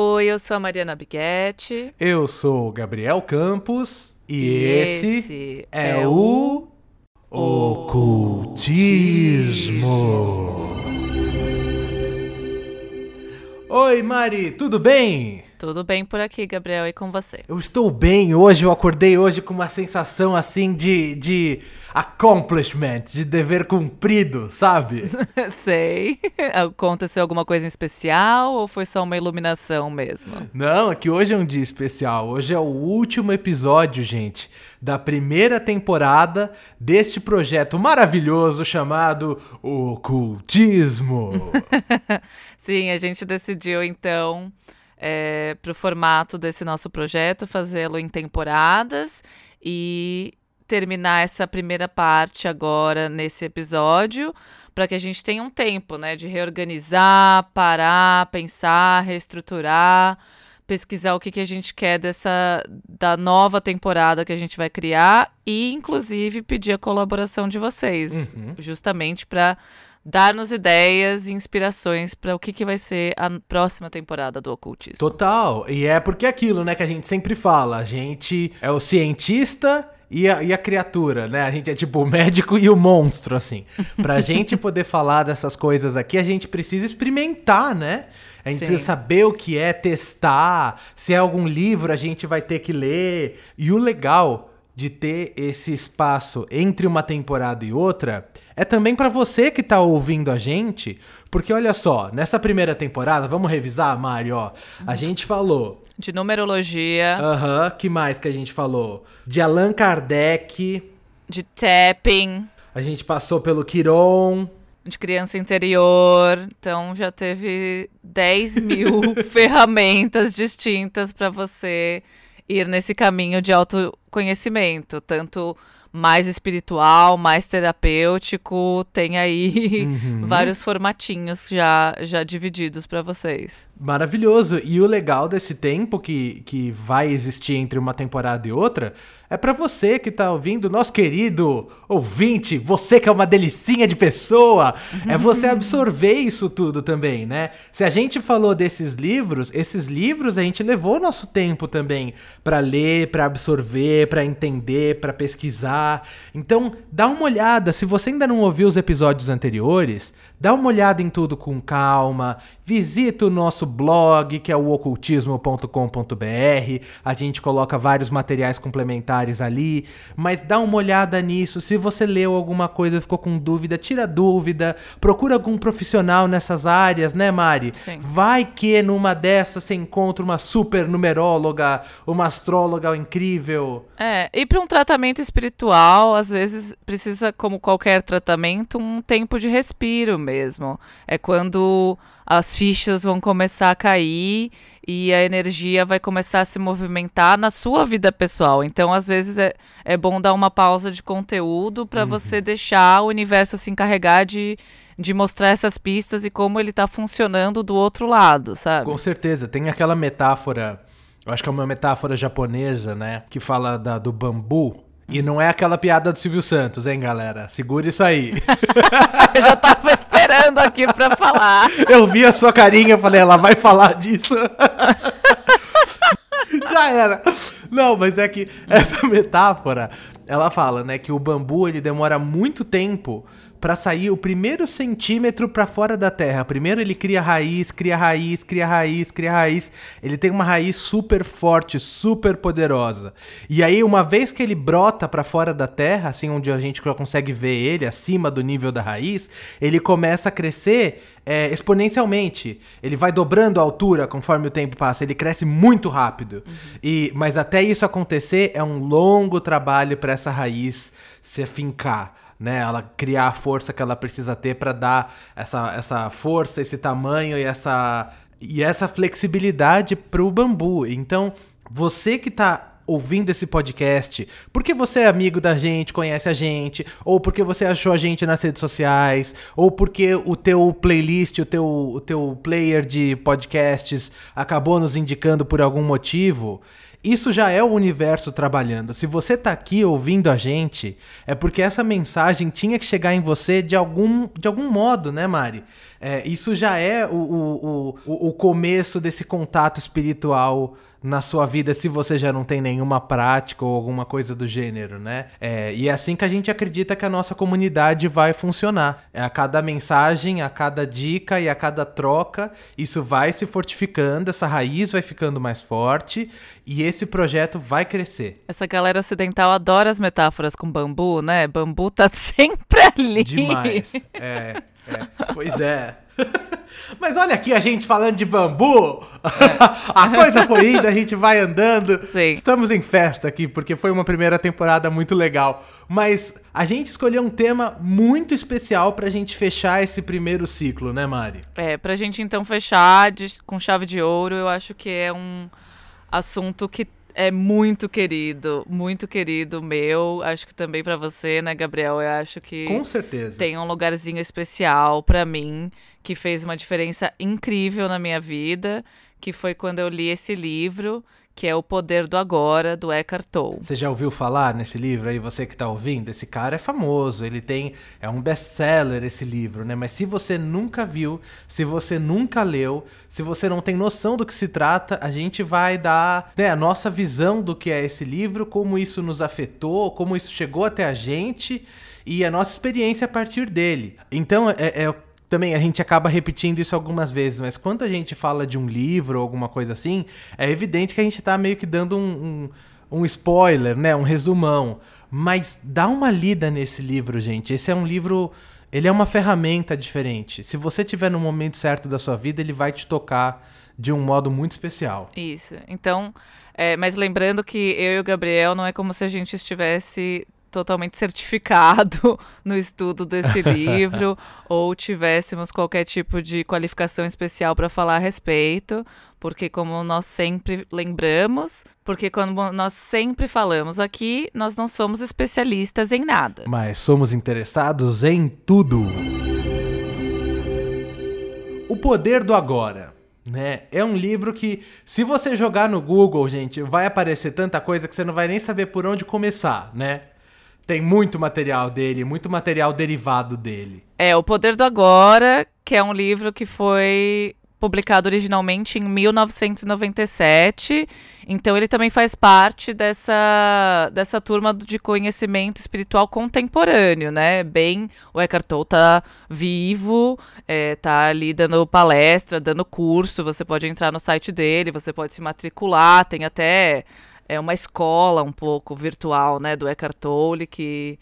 Oi, eu sou a Mariana Biguetti. Eu sou o Gabriel Campos e, e esse, esse, é, é o Ocultismo. Oi, Mari, tudo bem? Tudo bem por aqui, Gabriel, e com você? Eu estou bem hoje, eu acordei hoje com uma sensação assim de, de accomplishment, de dever cumprido, sabe? Sei. Aconteceu alguma coisa em especial ou foi só uma iluminação mesmo? Não, é que hoje é um dia especial. Hoje é o último episódio, gente, da primeira temporada deste projeto maravilhoso chamado Ocultismo. Sim, a gente decidiu então é, para o formato desse nosso projeto, fazê-lo em temporadas e terminar essa primeira parte agora nesse episódio, para que a gente tenha um tempo, né, de reorganizar, parar, pensar, reestruturar, pesquisar o que, que a gente quer dessa da nova temporada que a gente vai criar e inclusive pedir a colaboração de vocês, uhum. justamente para dar-nos ideias e inspirações para o que, que vai ser a próxima temporada do ocultismo. Total. E é porque é aquilo, né, que a gente sempre fala. A gente é o cientista e a, e a criatura, né? A gente é tipo o médico e o monstro, assim. Pra gente poder falar dessas coisas aqui, a gente precisa experimentar, né? A gente Sim. precisa saber o que é, testar. Se é algum livro, a gente vai ter que ler. E o legal de ter esse espaço entre uma temporada e outra é também para você que tá ouvindo a gente, porque olha só, nessa primeira temporada, vamos revisar, Mário, ó, a gente falou de numerologia. Aham, uhum, que mais que a gente falou? De Allan Kardec, de tapping. A gente passou pelo Quiron, de criança interior. Então já teve 10 mil ferramentas distintas para você ir nesse caminho de autoconhecimento, tanto mais espiritual, mais terapêutico, tem aí uhum. vários formatinhos já já divididos para vocês. Maravilhoso. E o legal desse tempo que, que vai existir entre uma temporada e outra é para você que tá ouvindo, nosso querido ouvinte, você que é uma delicinha de pessoa, é você absorver isso tudo também, né? Se a gente falou desses livros, esses livros a gente levou nosso tempo também para ler, para absorver, para entender, para pesquisar. Então, dá uma olhada, se você ainda não ouviu os episódios anteriores, dá uma olhada em tudo com calma, visita o nosso blog, que é o ocultismo.com.br. A gente coloca vários materiais complementares ali, mas dá uma olhada nisso. Se você leu alguma coisa e ficou com dúvida, tira dúvida, procura algum profissional nessas áreas, né, Mari? Sim. Vai que numa dessas você encontra uma super numeróloga, uma astróloga incrível. É, e para um tratamento espiritual, às vezes precisa, como qualquer tratamento, um tempo de respiro mesmo. É quando as fichas vão começar a cair e a energia vai começar a se movimentar na sua vida pessoal. Então, às vezes, é, é bom dar uma pausa de conteúdo para uhum. você deixar o universo se encarregar de, de mostrar essas pistas e como ele está funcionando do outro lado, sabe? Com certeza. Tem aquela metáfora, eu acho que é uma metáfora japonesa, né? Que fala da, do bambu. E não é aquela piada do Silvio Santos, hein, galera? Segura isso aí. eu já tava esperando aqui pra falar. Eu vi a sua carinha, falei, ela vai falar disso. já era. Não, mas é que essa metáfora, ela fala, né, que o bambu ele demora muito tempo para sair o primeiro centímetro para fora da terra. Primeiro ele cria raiz, cria raiz, cria raiz, cria raiz. Ele tem uma raiz super forte, super poderosa. E aí uma vez que ele brota para fora da terra, assim onde a gente consegue ver ele acima do nível da raiz, ele começa a crescer é, exponencialmente. Ele vai dobrando a altura conforme o tempo passa. Ele cresce muito rápido. Uhum. E mas até isso acontecer é um longo trabalho para essa raiz se afincar né? Ela criar a força que ela precisa ter para dar essa, essa força, esse tamanho e essa, e essa flexibilidade para o bambu. Então, você que está ouvindo esse podcast, porque você é amigo da gente, conhece a gente, ou porque você achou a gente nas redes sociais, ou porque o teu playlist, o teu, o teu player de podcasts acabou nos indicando por algum motivo, Isso já é o universo trabalhando. Se você tá aqui ouvindo a gente, é porque essa mensagem tinha que chegar em você de algum, de algum modo, né, Mari? É, isso já é o, o, o, o começo desse contato espiritual na sua vida se você já não tem nenhuma prática ou alguma coisa do gênero, né? É, e é assim que a gente acredita que a nossa comunidade vai funcionar. É a cada mensagem, a cada dica e a cada troca, isso vai se fortificando, essa raiz vai ficando mais forte e esse projeto vai crescer. Essa galera ocidental adora as metáforas com bambu, né? Bambu tá sempre ali. Demais. É, é. Pois é. Mas olha aqui a gente falando de bambu. É. a coisa foi indo, a gente vai andando. Sim. Estamos em festa aqui, porque foi uma primeira temporada muito legal. Mas a gente escolheu um tema muito especial pra gente fechar esse primeiro ciclo, né, Mari? É, pra gente então fechar de, com chave de ouro, eu acho que é um assunto que é muito querido, muito querido meu. Acho que também para você, né, Gabriel? Eu acho que Com certeza. tem um lugarzinho especial para mim que fez uma diferença incrível na minha vida, que foi quando eu li esse livro que é O Poder do Agora, do Eckhart Tolle. Você já ouviu falar nesse livro aí, você que tá ouvindo? Esse cara é famoso, ele tem. É um best-seller esse livro, né? Mas se você nunca viu, se você nunca leu, se você não tem noção do que se trata, a gente vai dar né, a nossa visão do que é esse livro, como isso nos afetou, como isso chegou até a gente e a nossa experiência a partir dele. Então, é, é também a gente acaba repetindo isso algumas vezes, mas quando a gente fala de um livro ou alguma coisa assim, é evidente que a gente tá meio que dando um, um, um spoiler, né? Um resumão. Mas dá uma lida nesse livro, gente. Esse é um livro. Ele é uma ferramenta diferente. Se você tiver no momento certo da sua vida, ele vai te tocar de um modo muito especial. Isso. Então, é, mas lembrando que eu e o Gabriel não é como se a gente estivesse totalmente certificado no estudo desse livro ou tivéssemos qualquer tipo de qualificação especial para falar a respeito, porque como nós sempre lembramos, porque quando nós sempre falamos aqui, nós não somos especialistas em nada. Mas somos interessados em tudo. O poder do agora. Né? É um livro que, se você jogar no Google, gente, vai aparecer tanta coisa que você não vai nem saber por onde começar, né? Tem muito material dele, muito material derivado dele. É, O Poder do Agora, que é um livro que foi publicado originalmente em 1997. Então ele também faz parte dessa, dessa turma de conhecimento espiritual contemporâneo, né? Bem, o Eckhart Tolle tá vivo, é, tá ali dando palestra, dando curso. Você pode entrar no site dele, você pode se matricular, tem até é uma escola um pouco virtual, né, do Eckhart Tolle, que,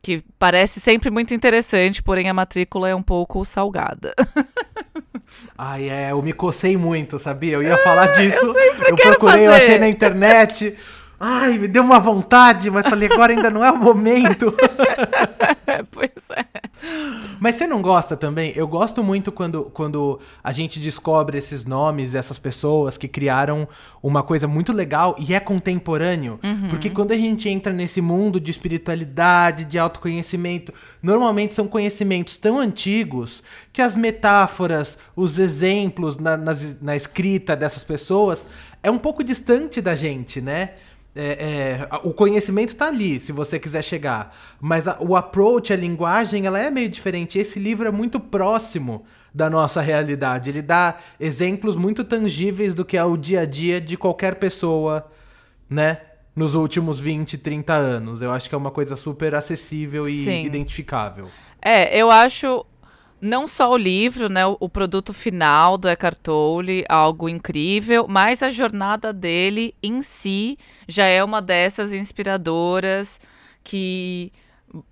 que parece sempre muito interessante, porém a matrícula é um pouco salgada. Ai, é, eu me cocei muito, sabia? Eu ia falar disso. eu, eu procurei, fazer. eu achei na internet. Ai, me deu uma vontade, mas falei, agora ainda não é o momento. pois é. Mas você não gosta também? Eu gosto muito quando, quando a gente descobre esses nomes, essas pessoas que criaram uma coisa muito legal e é contemporâneo. Uhum. Porque quando a gente entra nesse mundo de espiritualidade, de autoconhecimento, normalmente são conhecimentos tão antigos que as metáforas, os exemplos na, na, na escrita dessas pessoas é um pouco distante da gente, né? É, é, o conhecimento está ali, se você quiser chegar. Mas a, o approach, a linguagem, ela é meio diferente. Esse livro é muito próximo da nossa realidade. Ele dá exemplos muito tangíveis do que é o dia a dia de qualquer pessoa, né? Nos últimos 20, 30 anos. Eu acho que é uma coisa super acessível e Sim. identificável. É, eu acho não só o livro, né, o, produto final do Eckhart Tolle, algo incrível, mas a jornada dele em si já é uma dessas inspiradoras que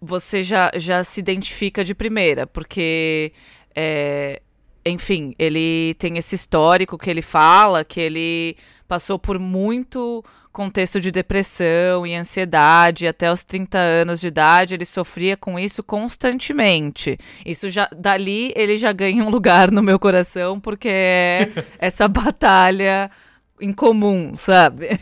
você já, já se identifica de primeira, porque, é, enfim, ele tem esse histórico que ele fala, que ele passou por muito contexto de depressão e ansiedade, até os 30 anos de idade, ele sofria com isso constantemente. Isso já dali ele já ganha um lugar no meu coração porque é essa batalha em comum, sabe?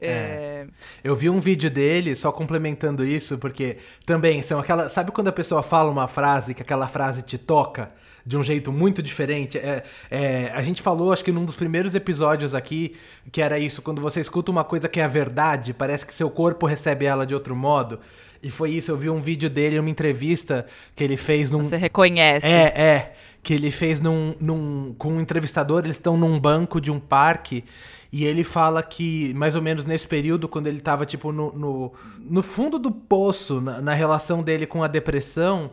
É. Eu vi um vídeo dele, só complementando isso, porque também são aquela. Sabe quando a pessoa fala uma frase que aquela frase te toca de um jeito muito diferente? É, é, a gente falou, acho que num dos primeiros episódios aqui, que era isso: quando você escuta uma coisa que é a verdade, parece que seu corpo recebe ela de outro modo. E foi isso, eu vi um vídeo dele, uma entrevista que ele fez num. Você reconhece. É, é. Que ele fez num, num, com um entrevistador, eles estão num banco de um parque. E ele fala que, mais ou menos nesse período, quando ele tava, tipo, no, no, no fundo do poço, na, na, relação dele com a depressão,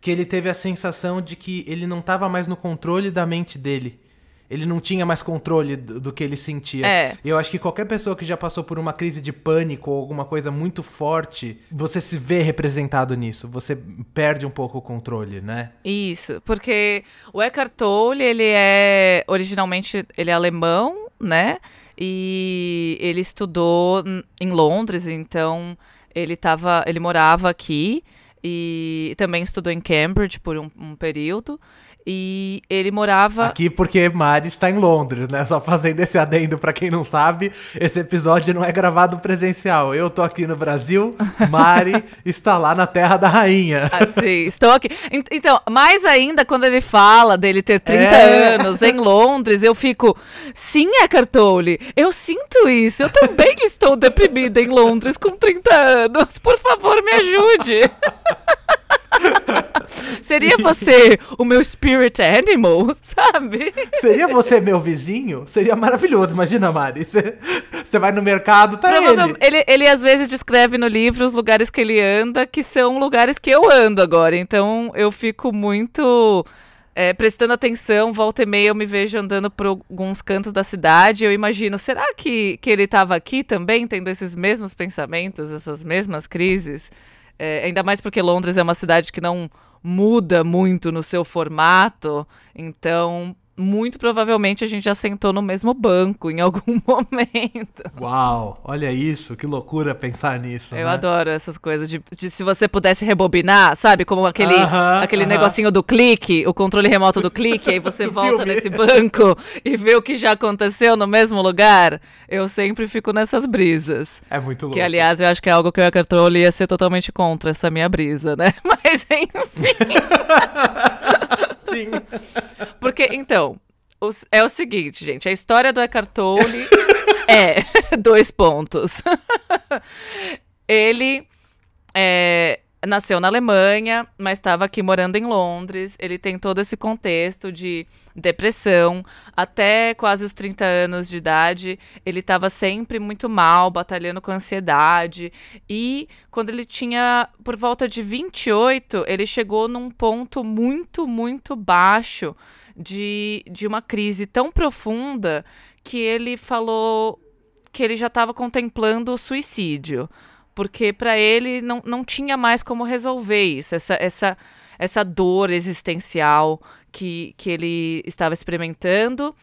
que ele teve a sensação de que ele não tava mais no controle da mente dele. Ele não tinha mais controle do, do que ele sentia. É. Eu acho que qualquer pessoa que já passou por uma crise de pânico ou alguma coisa muito forte, você se vê representado nisso. Você perde um pouco o controle, né? Isso, porque o Eckhart Tolle, ele é originalmente ele é alemão, né? E ele estudou em Londres, então ele tava, ele morava aqui e também estudou em Cambridge por um, um período. E ele morava. Aqui porque Mari está em Londres, né? Só fazendo esse adendo para quem não sabe, esse episódio não é gravado presencial. Eu tô aqui no Brasil, Mari está lá na Terra da Rainha. Assim, estou aqui. Então, mais ainda quando ele fala dele ter 30 é. anos em Londres, eu fico, sim, Eckhart Tolle, eu sinto isso. Eu também estou deprimida em Londres com 30 anos. Por favor, me ajude. Seria você o meu spirit animal, sabe? Seria você meu vizinho? Seria maravilhoso. Imagina, Mari. Você vai no mercado, tá ele. ele. Ele às vezes descreve no livro os lugares que ele anda, que são lugares que eu ando agora. Então eu fico muito. É, prestando atenção, volta e meia eu me vejo andando por alguns cantos da cidade. Eu imagino, será que, que ele estava aqui também, tendo esses mesmos pensamentos, essas mesmas crises? É, ainda mais porque Londres é uma cidade que não muda muito no seu formato, então muito provavelmente a gente já sentou no mesmo banco em algum momento. Uau, olha isso, que loucura pensar nisso. Eu né? adoro essas coisas de, de, se você pudesse rebobinar, sabe? Como aquele, uh -huh, aquele uh -huh. negocinho do clique, o controle remoto do clique, aí você volta nesse banco e vê o que já aconteceu no mesmo lugar. Eu sempre fico nessas brisas. É muito louco. Que, aliás, eu acho que é algo que o controle ia ser totalmente contra essa minha brisa, né? Mas, enfim. Sim. Porque, então, os, é o seguinte, gente. A história do Eckhart Tolle é... Dois pontos. Ele é, nasceu na Alemanha, mas estava aqui morando em Londres. Ele tem todo esse contexto de depressão. Até quase os 30 anos de idade, ele estava sempre muito mal, batalhando com ansiedade. E quando ele tinha por volta de 28, ele chegou num ponto muito, muito baixo de, de uma crise tão profunda que ele falou que ele já estava contemplando o suicídio porque para ele não, não tinha mais como resolver isso, essa, essa, essa dor existencial que, que ele estava experimentando.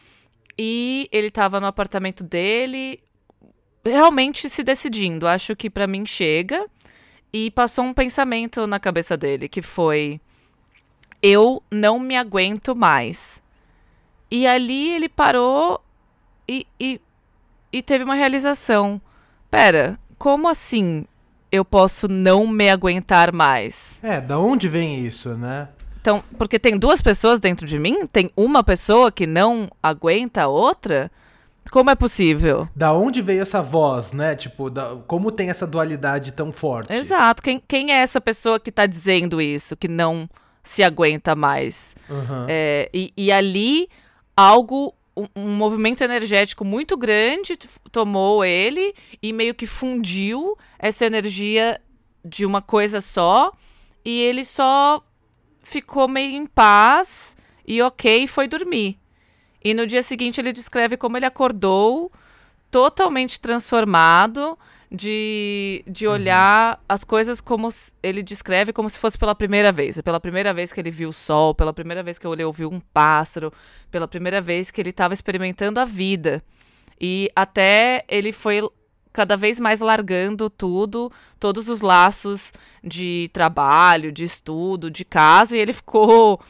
E ele estava no apartamento dele, realmente se decidindo. Acho que para mim chega. E passou um pensamento na cabeça dele que foi: eu não me aguento mais. E ali ele parou e, e, e teve uma realização. Pera, como assim eu posso não me aguentar mais? É, da onde vem isso, né? Então, porque tem duas pessoas dentro de mim? Tem uma pessoa que não aguenta a outra? Como é possível? Da onde veio essa voz, né? Tipo, da, como tem essa dualidade tão forte? Exato. Quem, quem é essa pessoa que tá dizendo isso, que não se aguenta mais? Uhum. É, e, e ali algo um, movimento energético muito grande tomou ele e meio que fundiu essa energia de uma coisa só. E ele só ficou meio em paz e ok, foi dormir. E no dia seguinte ele descreve como ele acordou totalmente transformado de, de uhum. olhar uhum. as coisas como ele descreve como se fosse pela primeira vez. É pela primeira vez que ele viu o sol, pela primeira vez que ele ouviu um pássaro, pela primeira vez que ele estava experimentando a vida. E até ele foi cada vez mais largando tudo, todos os laços de trabalho, de estudo, de casa, e ele ficou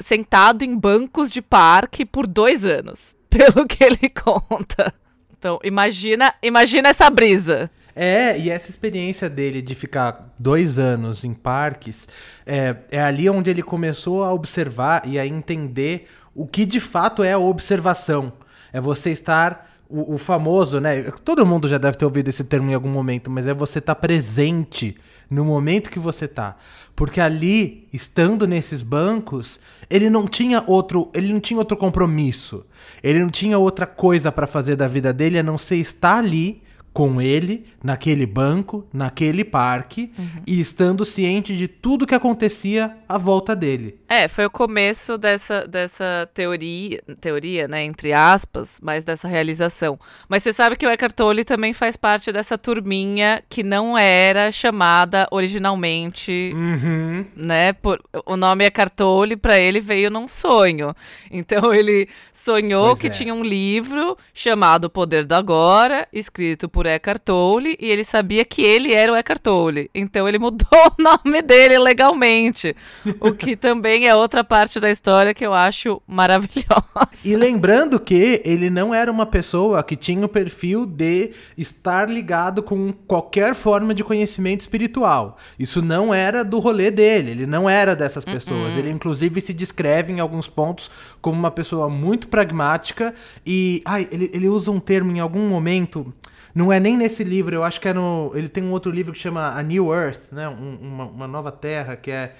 sentado em bancos de parque por dois anos, pelo que ele conta. Então, imagina, imagina essa brisa. É, e essa experiência dele de ficar dois anos em parques, é, é ali onde ele começou a observar e a entender o que de fato é a observação. É você estar o, o, famoso, né? Todo mundo já deve ter ouvido esse termo em algum momento, mas é você estar tá presente no momento que você tá. Porque ali, estando nesses bancos, ele não tinha outro, ele não tinha outro compromisso. Ele não tinha outra coisa para fazer da vida dele a não ser estar ali com ele naquele banco, naquele parque uhum. e estando ciente de tudo que acontecia à volta dele. É, foi o começo dessa, dessa teoria, teoria, né, entre aspas, mas dessa realização. Mas você sabe que o Eckhart Tolle também faz parte dessa turminha que não era chamada originalmente, uhum. né, por, o nome Eckhart Tolle para ele veio num sonho. Então ele sonhou pois que é. tinha um livro chamado O Poder do Agora, escrito por Eckhart Tolle e ele sabia que ele era o Eckhart Tolle. Então ele mudou o nome dele legalmente. o que também é outra parte da história que eu acho maravilhosa. E lembrando que ele não era uma pessoa que tinha o perfil de estar ligado com qualquer forma de conhecimento espiritual. Isso não era do rolê dele, ele não era dessas uh-uh. pessoas. Uh -uh. Ele inclusive se descreve em alguns pontos como uma pessoa muito pragmática e ai, ele, ele usa um termo em algum momento não é nem nesse livro, eu acho que é no. Ele tem um outro livro que chama A New Earth, né? Um, uma, uma nova terra, que é.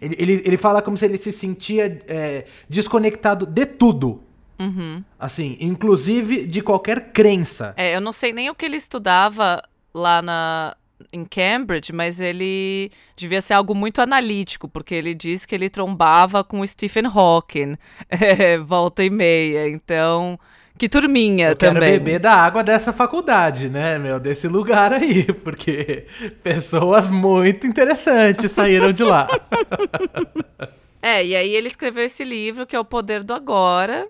Ele, ele, ele fala como se ele se sentia é, desconectado de tudo. Uhum. Assim, inclusive de qualquer crença. É, eu não sei nem o que ele estudava lá na, em Cambridge, mas ele devia ser algo muito analítico, porque ele diz que ele trombava com o Stephen Hawking é, volta e meia. Então, que turminha eu também. Quero beber da água dessa faculdade, né, meu? Desse lugar aí, porque pessoas muito interessantes saíram de lá. é, e aí ele escreveu esse livro que é O Poder do Agora,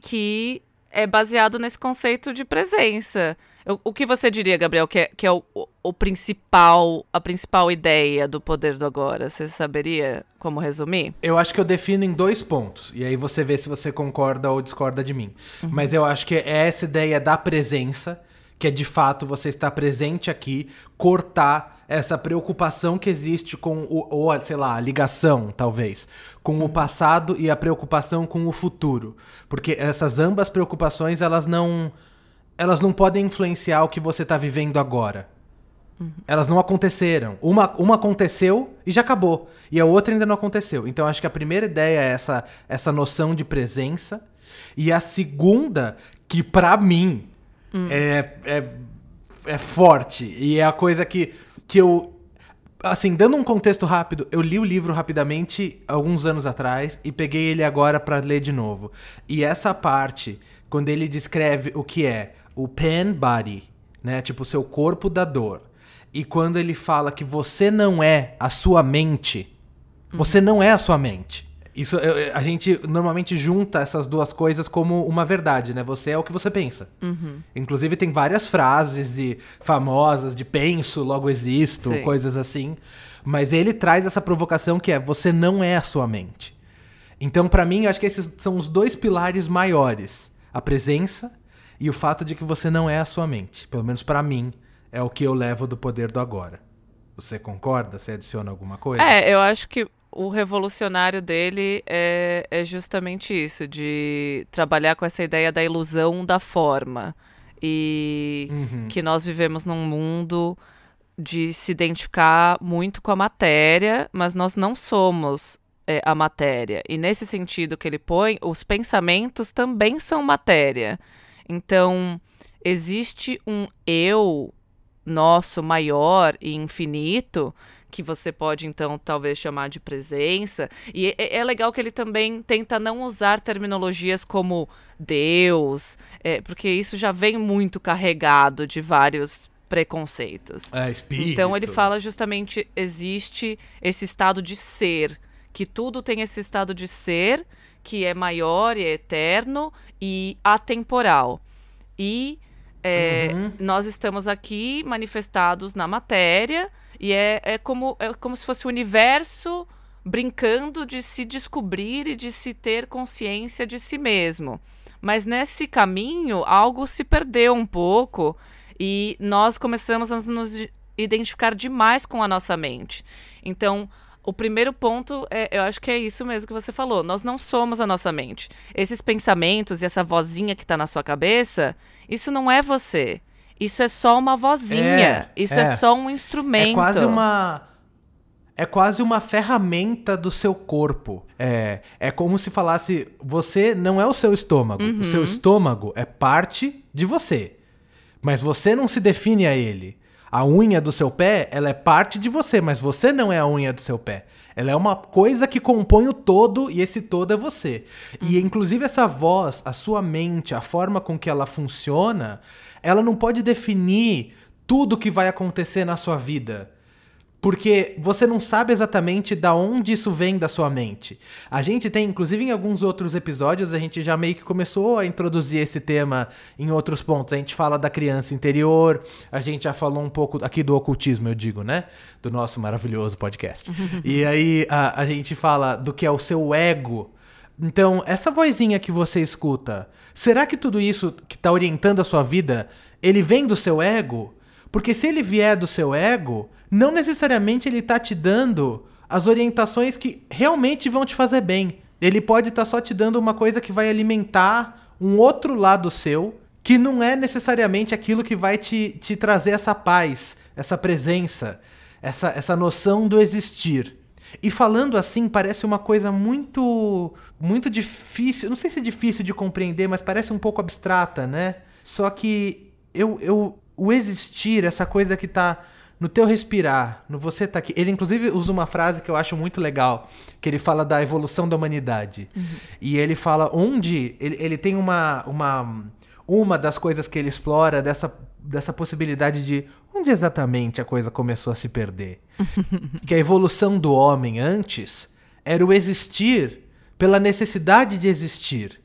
que é baseado nesse conceito de presença. O, que você diria, Gabriel, que é, que é o, o, principal, a principal ideia do poder do agora? Você saberia como resumir? Eu acho que eu defino em dois pontos. E aí você vê se você concorda ou discorda de mim. Uhum. Mas eu acho que é essa ideia da presença, que é de fato você estar presente aqui, cortar essa preocupação que existe com o, ou, sei lá, a ligação, talvez, com o uhum. passado e a preocupação com o futuro. Porque essas ambas preocupações, elas não elas não podem influenciar o que você está vivendo agora. Uhum. Elas não aconteceram. Uma, uma aconteceu e já acabou. E a outra ainda não aconteceu. Então acho que a primeira ideia é essa, essa noção de presença. E a segunda, que para mim uhum. é, é, é forte. E é a coisa que, que eu. Assim, dando um contexto rápido, eu li o livro rapidamente alguns anos atrás e peguei ele agora para ler de novo. E essa parte, quando ele descreve o que é o pen body, né? Tipo, o seu corpo da dor. E quando ele fala que você não é a sua mente, uhum. você não é a sua mente. Isso a gente normalmente junta essas duas coisas como uma verdade, né? Você é o que você pensa. Uhum. Inclusive tem várias frases e famosas de penso, logo existo, Sim. coisas assim. Mas ele traz essa provocação que é você não é a sua mente. Então, para mim, eu acho que esses são os dois pilares maiores: a presença e o fato de que você não é a sua mente. Pelo menos para mim, é o que eu levo do poder do agora. Você concorda? Você adiciona alguma coisa? É, eu acho que o revolucionário dele é, é justamente isso, de trabalhar com essa ideia da ilusão da forma. E uhum. que nós vivemos num mundo de se identificar muito com a matéria, mas nós não somos é, a matéria. E nesse sentido que ele põe, os pensamentos também são matéria. Então, existe um eu nosso maior e infinito que você pode então talvez chamar de presença. E é, é legal que ele também tenta não usar terminologias como Deus, é, porque isso já vem muito carregado de vários preconceitos. É, espírito. Então ele fala justamente existe esse estado de ser, que tudo tem esse estado de ser que é maior e é eterno e atemporal. E é, uhum. nós estamos aqui manifestados na matéria e é, é, como, é como se fosse o universo brincando de se descobrir e de se ter consciência de si mesmo. Mas nesse caminho, algo se perdeu um pouco e nós começamos a nos identificar demais com a nossa mente. Então, o primeiro ponto, é, eu acho que é isso mesmo que você falou. Nós não somos a nossa mente. Esses pensamentos e essa vozinha que está na sua cabeça, isso não é você. Isso é só uma vozinha. É, isso é. é só um instrumento. É quase uma. É quase uma ferramenta do seu corpo. É, é como se falasse: você não é o seu estômago. Uhum. O seu uhum. estômago é parte de você. Mas você não se define a ele. A unha do seu pé, ela é parte de você, mas você não é a unha do seu pé. Ela é uma coisa que compõe o todo e esse todo é você. E uhum. inclusive essa voz, a sua mente, a forma com que ela funciona, ela não pode definir tudo que vai acontecer na sua vida. Porque você não sabe exatamente da onde isso vem da sua mente. A gente tem, inclusive em alguns outros episódios, a gente já meio que começou a introduzir esse tema em outros pontos. A gente fala da criança interior, a gente já falou um pouco aqui do ocultismo, eu digo, né? Do nosso maravilhoso podcast. e aí a, a gente fala do que é o seu ego. Então, essa vozinha que você escuta, será que tudo isso que está orientando a sua vida, ele vem do seu ego? Porque se ele vier do seu ego, não necessariamente ele tá te dando as orientações que realmente vão te fazer bem. Ele pode estar tá só te dando uma coisa que vai alimentar um outro lado seu, que não é necessariamente aquilo que vai te, te trazer essa paz, essa presença, essa, essa noção do existir. E falando assim, parece uma coisa muito muito difícil, não sei se é difícil de compreender, mas parece um pouco abstrata, né? Só que eu, eu o existir, essa coisa que tá no teu respirar, no você tá aqui. Ele inclusive usa uma frase que eu acho muito legal, que ele fala da evolução da humanidade. Uhum. E ele fala onde ele, ele tem uma uma uma das coisas que ele explora dessa dessa possibilidade de onde exatamente a coisa começou a se perder. que a evolução do homem antes era o existir pela necessidade de existir.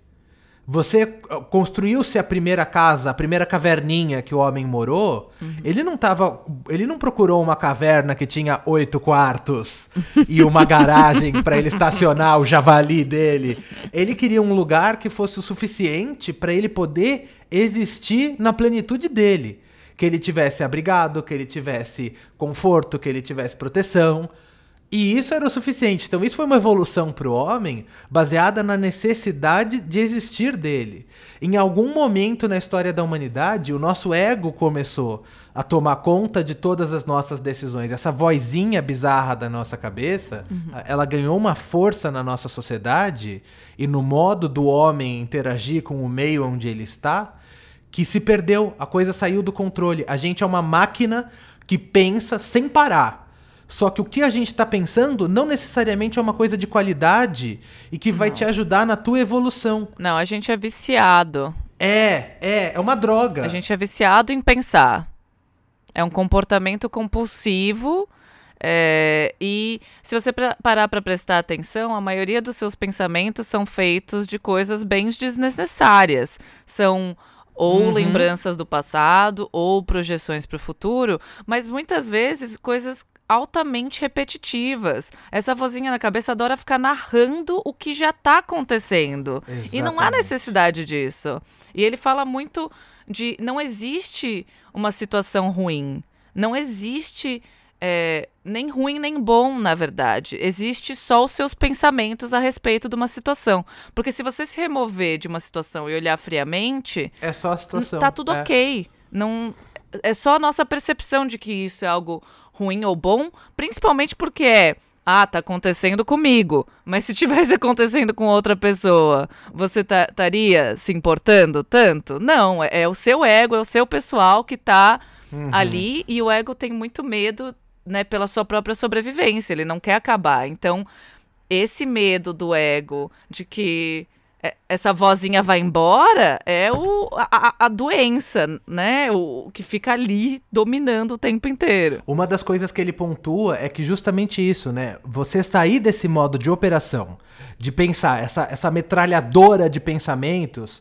Você uh, construiu-se a primeira casa, a primeira caverninha que o homem morou. Uhum. Ele não tava. Ele não procurou uma caverna que tinha oito quartos e uma garagem para ele estacionar o javali dele. Ele queria um lugar que fosse o suficiente para ele poder existir na plenitude dele. Que ele tivesse abrigado, que ele tivesse conforto, que ele tivesse proteção. E isso era o suficiente. Então, isso foi uma evolução para o homem baseada na necessidade de existir dele. Em algum momento na história da humanidade, o nosso ego começou a tomar conta de todas as nossas decisões. Essa vozinha bizarra da nossa cabeça, uhum. ela ganhou uma força na nossa sociedade e no modo do homem interagir com o meio onde ele está, que se perdeu. A coisa saiu do controle. A gente é uma máquina que pensa sem parar. Só que o que a gente está pensando não necessariamente é uma coisa de qualidade e que vai não. te ajudar na tua evolução. Não, a gente é viciado. É, é, é uma droga. A gente é viciado em pensar. É um comportamento compulsivo. É, e se você parar para prestar atenção, a maioria dos seus pensamentos são feitos de coisas bem desnecessárias. São ou uhum. lembranças do passado, ou projeções para o futuro, mas muitas vezes coisas altamente repetitivas. Essa vozinha na cabeça adora ficar narrando o que já está acontecendo. Exatamente. E não há necessidade disso. E ele fala muito de não existe uma situação ruim. Não existe é, nem ruim nem bom, na verdade. Existe só os seus pensamentos a respeito de uma situação. Porque se você se remover de uma situação e olhar friamente. É só a situação. Tá tudo é. ok. Não, é só a nossa percepção de que isso é algo ruim ou bom, principalmente porque é ah, tá acontecendo comigo. Mas se tivesse acontecendo com outra pessoa, você estaria tá, se importando tanto? Não, é, é, o seu ego, é o seu pessoal que tá uhum. ali e o ego tem muito medo, né, pela sua própria sobrevivência, ele não quer acabar. Então, esse medo do ego de que é, essa vozinha vai embora é o, a, a, doença, né? O que fica ali dominando o tempo inteiro. Uma das coisas que ele pontua é que justamente isso, né? Você sair desse modo de operação, de pensar, essa, essa metralhadora de pensamentos,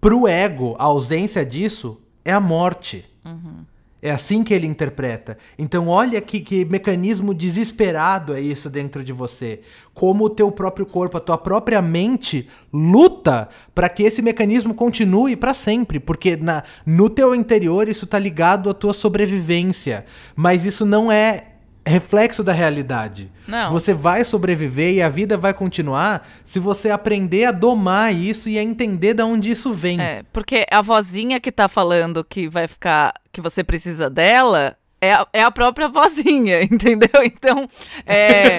pro ego, a ausência disso é a morte. Uhum. É assim que ele interpreta. Então, olha que, que mecanismo desesperado é isso dentro de você. Como o teu próprio corpo, a tua própria mente luta para que esse mecanismo continue para sempre. Porque na, no teu interior isso tá ligado à tua sobrevivência. Mas isso não é reflexo da realidade. Não. Você vai sobreviver e a vida vai continuar se você aprender a domar isso e a entender de onde isso vem. É, porque a vozinha que tá falando que vai ficar. que você precisa dela. É a, é a própria vozinha, entendeu? Então, é.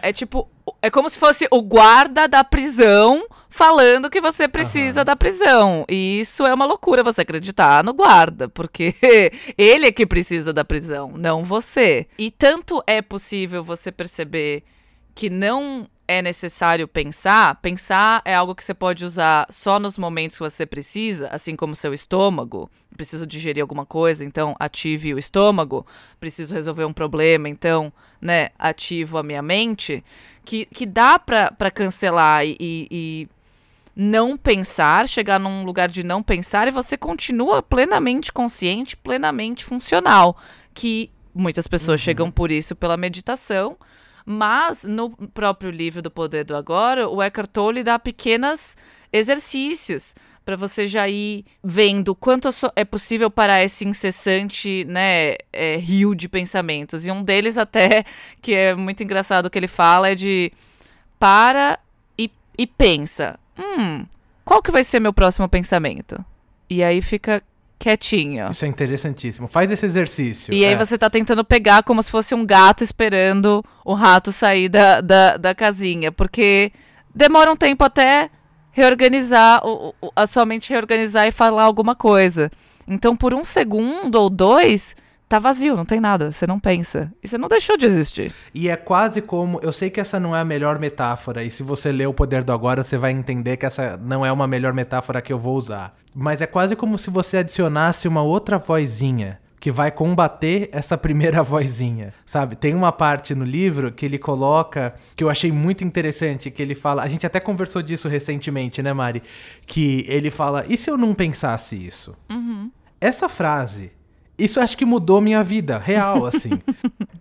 é tipo. É como se fosse o guarda da prisão falando que você precisa uhum. da prisão. E isso é uma loucura você acreditar no guarda, porque ele é que precisa da prisão, não você. E tanto é possível você perceber que não é necessário pensar, pensar é algo que você pode usar só nos momentos que você precisa, assim como seu estômago. Preciso digerir alguma coisa, então ative o estômago. Preciso resolver um problema, então, né, ativo a minha mente. Que, que dá para cancelar e, e não pensar, chegar num lugar de não pensar e você continua plenamente consciente, plenamente funcional, que muitas pessoas uhum. chegam por isso pela meditação, mas no próprio livro do Poder do Agora, o Eckhart Tolle dá pequenos exercícios para você já ir vendo quanto é possível parar esse incessante, né, é, rio de pensamentos. E um deles até, que é muito engraçado que ele fala, é de para e, e pensa hum, qual que vai ser meu próximo pensamento? E aí fica quietinho. Isso é interessantíssimo. Faz esse exercício. E é. aí você tá tentando pegar como se fosse um gato esperando o rato sair da, da, da casinha. Porque demora um tempo até reorganizar, o, o, a sua mente reorganizar e falar alguma coisa. Então, por um segundo ou dois, tá vazio, não tem nada, você não pensa. E você não deixou de existir. E é quase como. Eu sei que essa não é a melhor metáfora, e se você ler O Poder do Agora, você vai entender que essa não é uma melhor metáfora que eu vou usar. Mas é quase como se você adicionasse uma outra vozinha que vai combater essa primeira vozinha, sabe? Tem uma parte no livro que ele coloca que eu achei muito interessante, que ele fala, a gente até conversou disso recentemente, né, Mari? Que ele fala, e se eu não pensasse isso? Uhum. Essa frase isso acho que mudou minha vida, real, assim.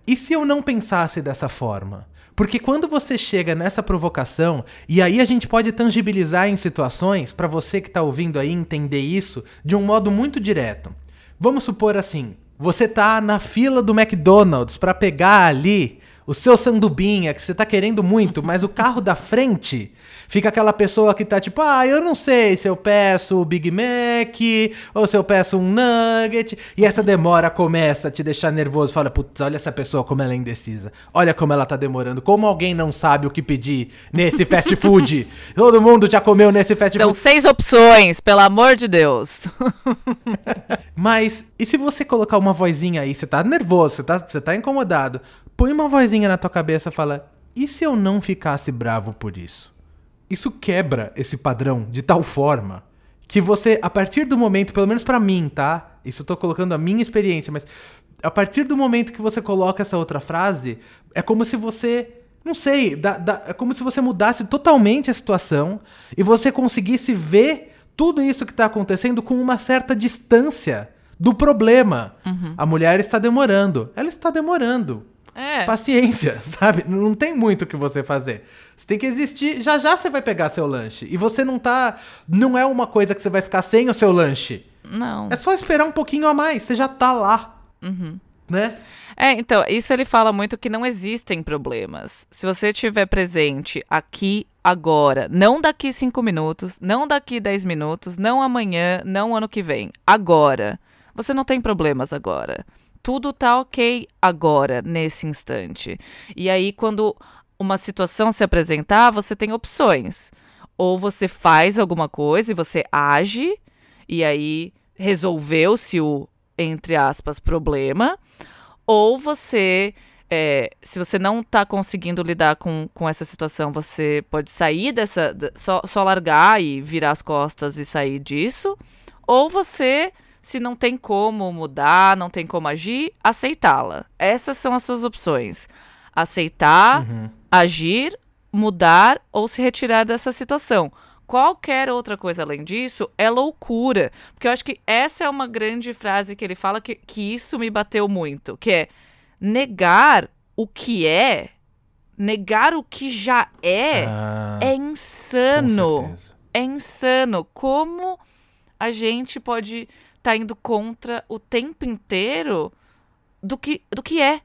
e se eu não pensasse dessa forma? Porque quando você chega nessa provocação, e aí a gente pode tangibilizar em situações, para você que tá ouvindo aí entender isso de um modo muito direto. Vamos supor assim, você tá na fila do McDonald's para pegar ali o seu sandubinha que você tá querendo muito, mas o carro da frente fica aquela pessoa que tá tipo, ah, eu não sei se eu peço o Big Mac ou se eu peço um nugget. E essa demora começa a te deixar nervoso. Fala, putz, olha essa pessoa como ela é indecisa. Olha como ela tá demorando. Como alguém não sabe o que pedir nesse fast food. Todo mundo já comeu nesse fast São food. São seis opções, pelo amor de Deus. Mas, e se você colocar uma vozinha aí, você tá nervoso, você tá, você tá incomodado, põe uma vozinha na tua cabeça e fala: e se eu não ficasse bravo por isso? Isso quebra esse padrão de tal forma que você, a partir do momento, pelo menos para mim, tá? Isso eu tô colocando a minha experiência, mas a partir do momento que você coloca essa outra frase, é como se você não sei, dá, dá, é como se você mudasse totalmente a situação e você conseguisse ver tudo isso que está acontecendo com uma certa distância do problema. Uhum. A mulher está demorando. Ela está demorando. É. Paciência, sabe? Não tem muito o que você fazer. Você tem que existir. Já já você vai pegar seu lanche. E você não tá. Não é uma coisa que você vai ficar sem o seu lanche. Não. É só esperar um pouquinho a mais. Você já tá lá. Uhum. Né? É, então, isso ele fala muito que não existem problemas. Se você estiver presente aqui, agora, não daqui cinco minutos, não daqui dez minutos, não amanhã, não ano que vem, agora. Você não tem problemas agora tudo tá ok agora, nesse instante. E aí, quando uma situação se apresentar, você tem opções. Ou você faz alguma coisa e você age, e aí resolveu-se o, entre aspas, problema. Ou você é, se você não está conseguindo lidar com, com essa situação, você pode sair dessa. Só, só largar e virar as costas e sair disso. Ou você se não tem como mudar, não tem como agir, aceitá-la. Essas são as suas opções: aceitar, uhum. agir, mudar ou se retirar dessa situação. Qualquer outra coisa além disso é loucura. Porque eu acho que essa é uma grande frase que ele fala que, que isso me bateu muito, que é negar o que é, negar o que já é, Ah, é insano. É insano. Como a gente pode estar indo contra o tempo inteiro do que, do que é.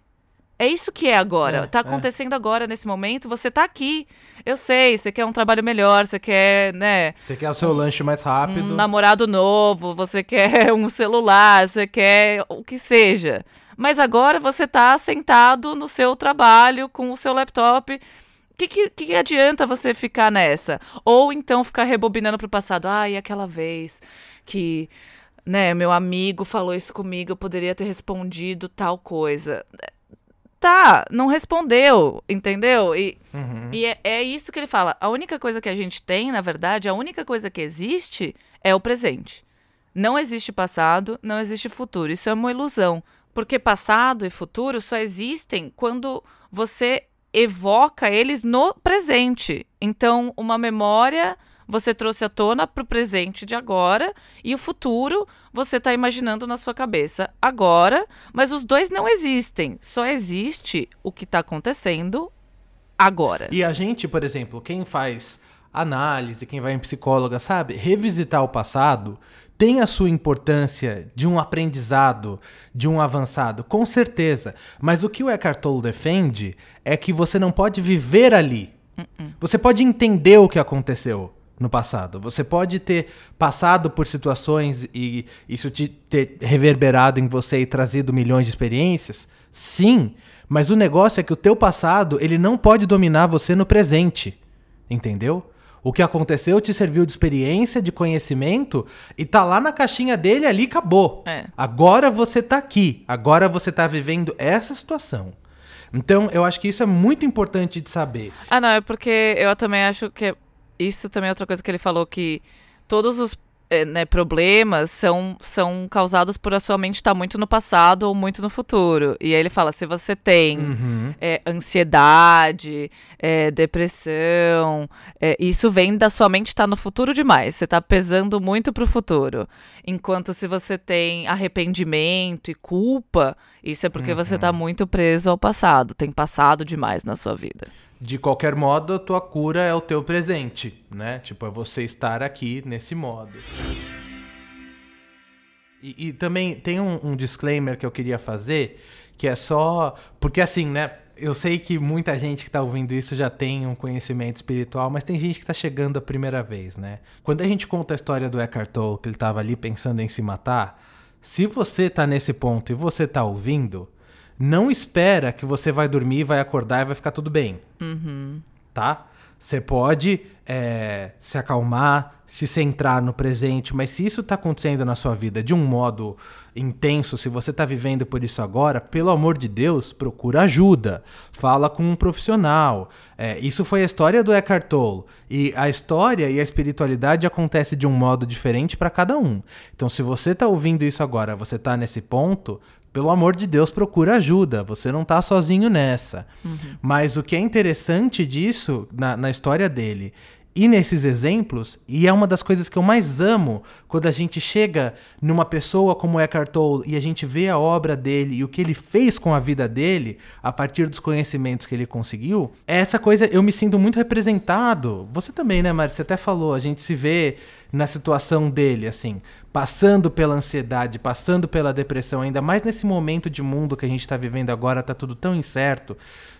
É isso que é agora. É, tá é. acontecendo agora, nesse momento. Você tá aqui. Eu sei, você quer um trabalho melhor, você quer, né, Você quer o seu lanche mais rápido. um namorado novo, você quer um celular, você quer o que seja. Mas agora você tá sentado no seu trabalho com o seu laptop. O que, que, que adianta você ficar nessa? Ou então ficar rebobinando pro passado. Ai, aquela vez que, né, meu amigo falou isso comigo, eu poderia ter respondido tal coisa. Tá, não respondeu, entendeu? E, Uhum. e é, é isso que ele fala. A única coisa que a gente tem, na verdade, a única coisa que existe é o presente. Não existe passado, não existe futuro. Isso é uma ilusão. Porque passado e futuro só existem quando você evoca eles no presente. Então, uma memória você trouxe à tona para o presente de agora e o futuro você está imaginando na sua cabeça agora, mas os dois não existem. Só existe o que está acontecendo agora. E a gente, por exemplo, quem faz análise, quem vai em psicóloga, sabe? Revisitar o passado tem a sua importância de um aprendizado, de um avançado, com certeza. Mas o que o Eckhart Tolle defende é que você não pode viver ali. Você pode entender o que aconteceu no passado. Você pode ter passado por situações e isso te ter reverberado em você e trazido milhões de experiências. Sim, mas o negócio é que o teu passado, ele não pode dominar você no presente. Entendeu? O que aconteceu te serviu de experiência, de conhecimento e tá lá na caixinha dele ali acabou. É. Agora você tá aqui, agora você tá vivendo essa situação. Então, eu acho que isso é muito importante de saber. Ah, não, é porque eu também acho que isso também é outra coisa que ele falou que todos os eh, né, problemas são, são causados por a sua mente estar muito no passado ou muito no futuro. E aí ele fala, se você tem Uhum. eh, ansiedade, eh, depressão, eh, isso vem da sua mente estar no futuro demais. Você está pesando muito pro futuro. Enquanto se você tem arrependimento e culpa, isso é porque você está muito preso ao passado. Tem passado demais na sua vida. De qualquer modo, a tua cura é o teu presente, né? Tipo, é você estar aqui nesse modo. E, e também tem um, um disclaimer que eu queria fazer, que é só. Porque assim, né? Eu sei que muita gente que tá ouvindo isso já tem um conhecimento espiritual, mas tem gente que tá chegando a primeira vez, né? Quando a gente conta a história do Eckhart Tolle, que ele tava ali pensando em se matar, se você tá nesse ponto e você tá ouvindo, não espera que você vai dormir, vai acordar e vai ficar tudo bem tá? Você pode é, se acalmar, se centrar no presente, mas se isso tá acontecendo na sua vida de um modo intenso, se você tá vivendo por isso agora, pelo amor de Deus, procura ajuda. Fala com um profissional. É, isso foi a história do Eckhart Tolle. E a história e a espiritualidade acontece de um modo diferente para cada um. Então, se você tá ouvindo isso agora, você tá nesse ponto, pelo amor de Deus, procura ajuda. Você não tá sozinho nessa. Mas o que é interessante disso na, na história dele e nesses exemplos, e é uma das coisas que eu mais amo quando a gente chega numa pessoa como Eckhart Tolle e a gente vê a obra dele e o que ele fez com a vida dele a partir dos conhecimentos que ele conseguiu, é essa coisa eu me sinto muito representado. Você também, né, Mari? Você até falou, a gente se vê na situação dele, assim, passando pela ansiedade, passando pela depressão, ainda mais nesse momento de mundo que a gente tá vivendo agora, tá tudo tão incerto.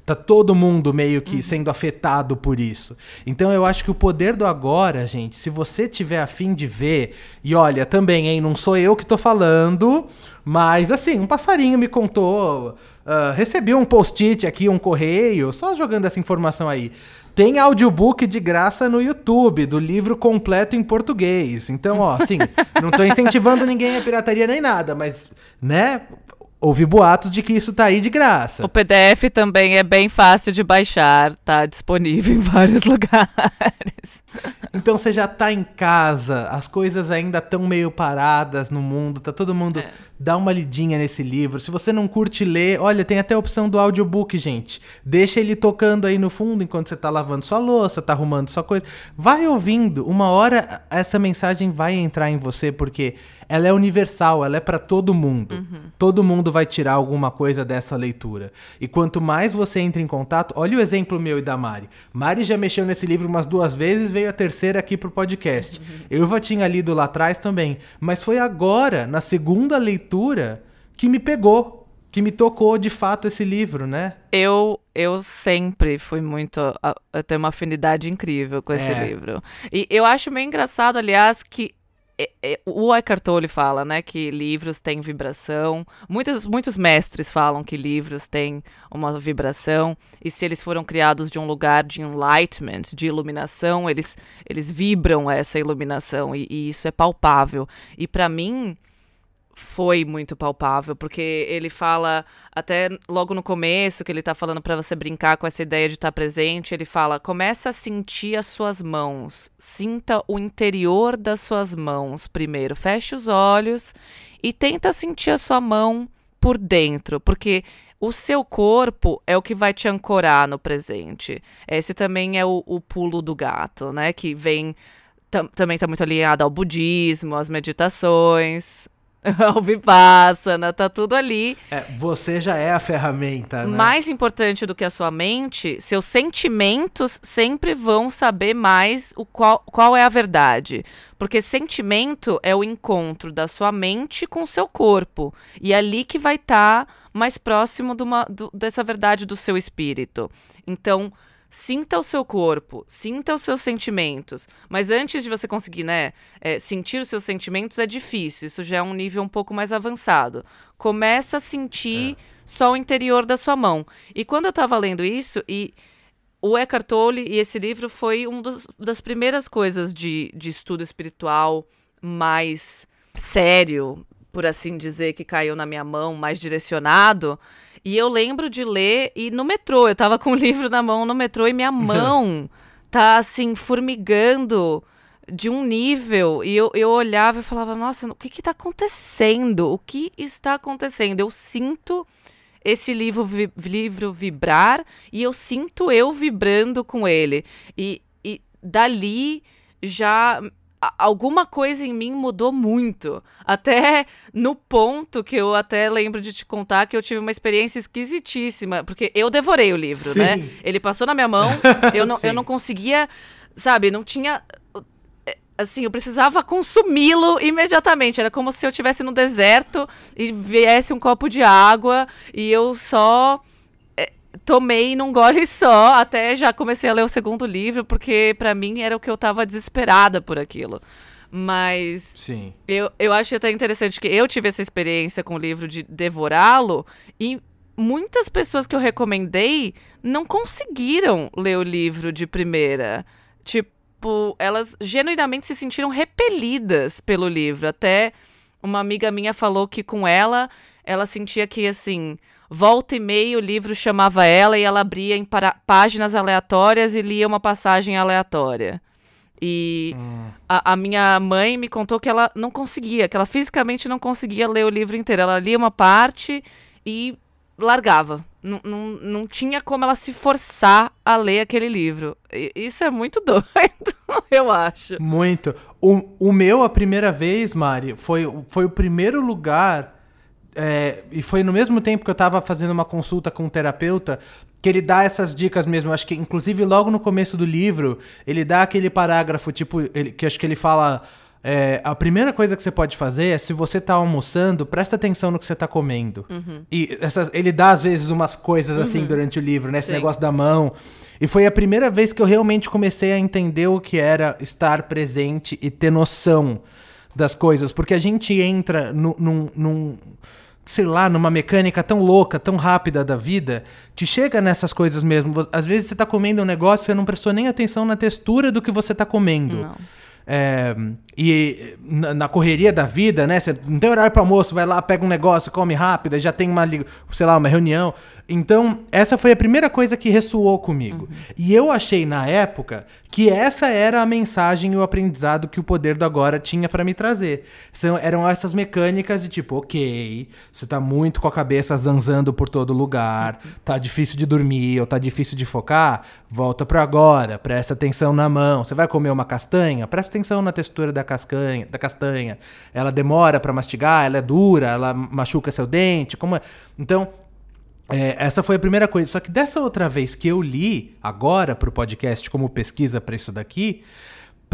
Tá todo mundo meio que sendo afetado por isso. Então eu acho que o poder do agora, gente, se você tiver afim de ver, e olha, também, hein, não sou eu que tô falando, mas assim, um passarinho me contou, ah, recebi um post-it aqui, um correio, só jogando essa informação aí. Tem audiobook de graça no YouTube, do livro completo em português. Então, ó, assim, não tô incentivando ninguém a pirataria nem nada, mas, né? Houve boatos de que isso tá aí de graça. O PDF também é bem fácil de baixar, tá disponível em vários lugares. Então você já tá em casa, as coisas ainda estão meio paradas no mundo, tá todo mundo é. dá uma lidinha nesse livro. Se você não curte ler, olha, tem até a opção do audiobook, gente. Deixa ele tocando aí no fundo enquanto você tá lavando sua louça, tá arrumando sua coisa. Vai ouvindo, uma hora essa mensagem vai entrar em você porque ela é universal, ela é para todo mundo. Uhum. Todo mundo vai tirar alguma coisa dessa leitura. E quanto mais você entra em contato, olha o exemplo meu e da Mari. Mari já mexeu nesse livro umas duas vezes, veio a terceira aqui pro podcast. Uhum. Eu já tinha lido lá atrás também, mas foi agora, na segunda leitura, que me pegou. Que me tocou de fato esse livro, né? Eu eu sempre fui muito. Eu tenho uma afinidade incrível com esse é. livro. E eu acho meio engraçado, aliás, que é, é, o Eckhart Tolle fala, né, que livros têm vibração. Muitos, muitos mestres falam que livros têm uma vibração e se eles foram criados de um lugar de enlightenment, de iluminação, eles, eles vibram essa iluminação e, e isso é palpável. E para mim, foi muito palpável, porque ele fala até logo no começo que ele tá falando para você brincar com essa ideia de estar tá presente, ele fala: "Começa a sentir as suas mãos, sinta o interior das suas mãos primeiro, feche os olhos e tenta sentir a sua mão por dentro, porque o seu corpo é o que vai te ancorar no presente. Esse também é o, o pulo do gato, né? Que vem também está muito alinhado ao budismo, às meditações. o Vipassana, tá tudo ali. É, você já é a ferramenta, né? Mais importante do que a sua mente, seus sentimentos sempre vão saber mais o qual, qual é a verdade. Porque sentimento é o encontro da sua mente com o seu corpo. E é ali que vai estar tá mais próximo de uma, do, dessa verdade do seu espírito. Então, Sinta o seu corpo, sinta os seus sentimentos. Mas antes de você conseguir, né, é, sentir os seus sentimentos é difícil. Isso já é um nível um pouco mais avançado. Começa a sentir é. só o interior da sua mão. E quando eu estava lendo isso, e o Eckhart Tolle e esse livro foi uma das primeiras coisas de, de estudo espiritual mais sério, por assim dizer, que caiu na minha mão, mais direcionado. E eu lembro de ler e no metrô, eu tava com o livro na mão no metrô e minha mão tá assim formigando de um nível e eu, eu olhava e falava, nossa, o que que tá acontecendo? O que está acontecendo? Eu sinto esse livro, vi livro vibrar e eu sinto eu vibrando com ele. E, e dali já alguma coisa em mim mudou muito. Até no ponto que eu até lembro de te contar que eu tive uma experiência esquisitíssima. Porque eu devorei o livro, né? Sim. né? Ele passou na minha mão, eu não, eu não conseguia, sabe, não tinha. É, assim, eu precisava consumi-lo imediatamente. Era como se eu estivesse no deserto e viesse um copo de água e eu só tomei num gole só, até já comecei a ler o segundo livro, porque para mim era o que eu tava desesperada por aquilo. Mas Sim. Eu, eu acho até interessante que eu tive essa experiência com o livro de devorá-lo e muitas pessoas que eu recomendei não conseguiram ler o livro de primeira. Tipo, elas genuinamente se sentiram repelidas pelo livro. Até uma amiga minha falou que com ela, ela sentia que assim, Volta e meia o livro chamava ela e ela abria em páginas aleatórias e lia uma passagem aleatória. E hum. a, a, minha mãe me contou que ela não conseguia, que ela fisicamente não conseguia ler o livro inteiro. Ela lia uma parte e largava. Não, não, não tinha como ela se forçar a ler aquele livro. E, isso é muito doido, eu acho. Muito. O, o meu, a primeira vez, Mari, foi, foi o primeiro lugar é, e foi no mesmo tempo que eu tava fazendo uma consulta com um terapeuta que ele dá essas dicas mesmo. Acho que, inclusive, logo no começo do livro, ele dá aquele parágrafo, tipo, ele, que acho que ele fala. É, a primeira coisa que você pode fazer é, se você tá almoçando, presta atenção no que você tá comendo. Uhum. E essas, ele dá, às vezes, umas coisas assim uhum. durante o livro, né? Esse Sim. negócio da mão. E foi a primeira vez que eu realmente comecei a entender o que era estar presente e ter noção das coisas. Porque a gente entra num, num, num sei lá, numa mecânica tão louca, tão rápida da vida, te chega nessas coisas mesmo. Às vezes você tá comendo um negócio e você não prestou nem atenção na textura do que você tá comendo. Não. É, e na, correria da vida, né? Você não tem horário para almoço, vai lá, pega um negócio, come rápido, já tem uma, sei lá, uma reunião. Então, essa foi a primeira coisa que ressoou comigo. Uhum. E eu achei na época que essa era a mensagem e o aprendizado que o poder do agora tinha para me trazer. São, eram essas mecânicas de tipo, ok, você tá muito com a cabeça zanzando por todo lugar, tá difícil de dormir ou tá difícil de focar, volta pro agora, presta atenção na mão. Você vai comer uma castanha? Presta atenção na textura da castanha, da castanha. Ela demora para mastigar, ela é dura, ela machuca seu dente, como é? Então, é, essa foi a primeira coisa. Só que dessa outra vez que eu li, agora para o podcast, como pesquisa para isso daqui,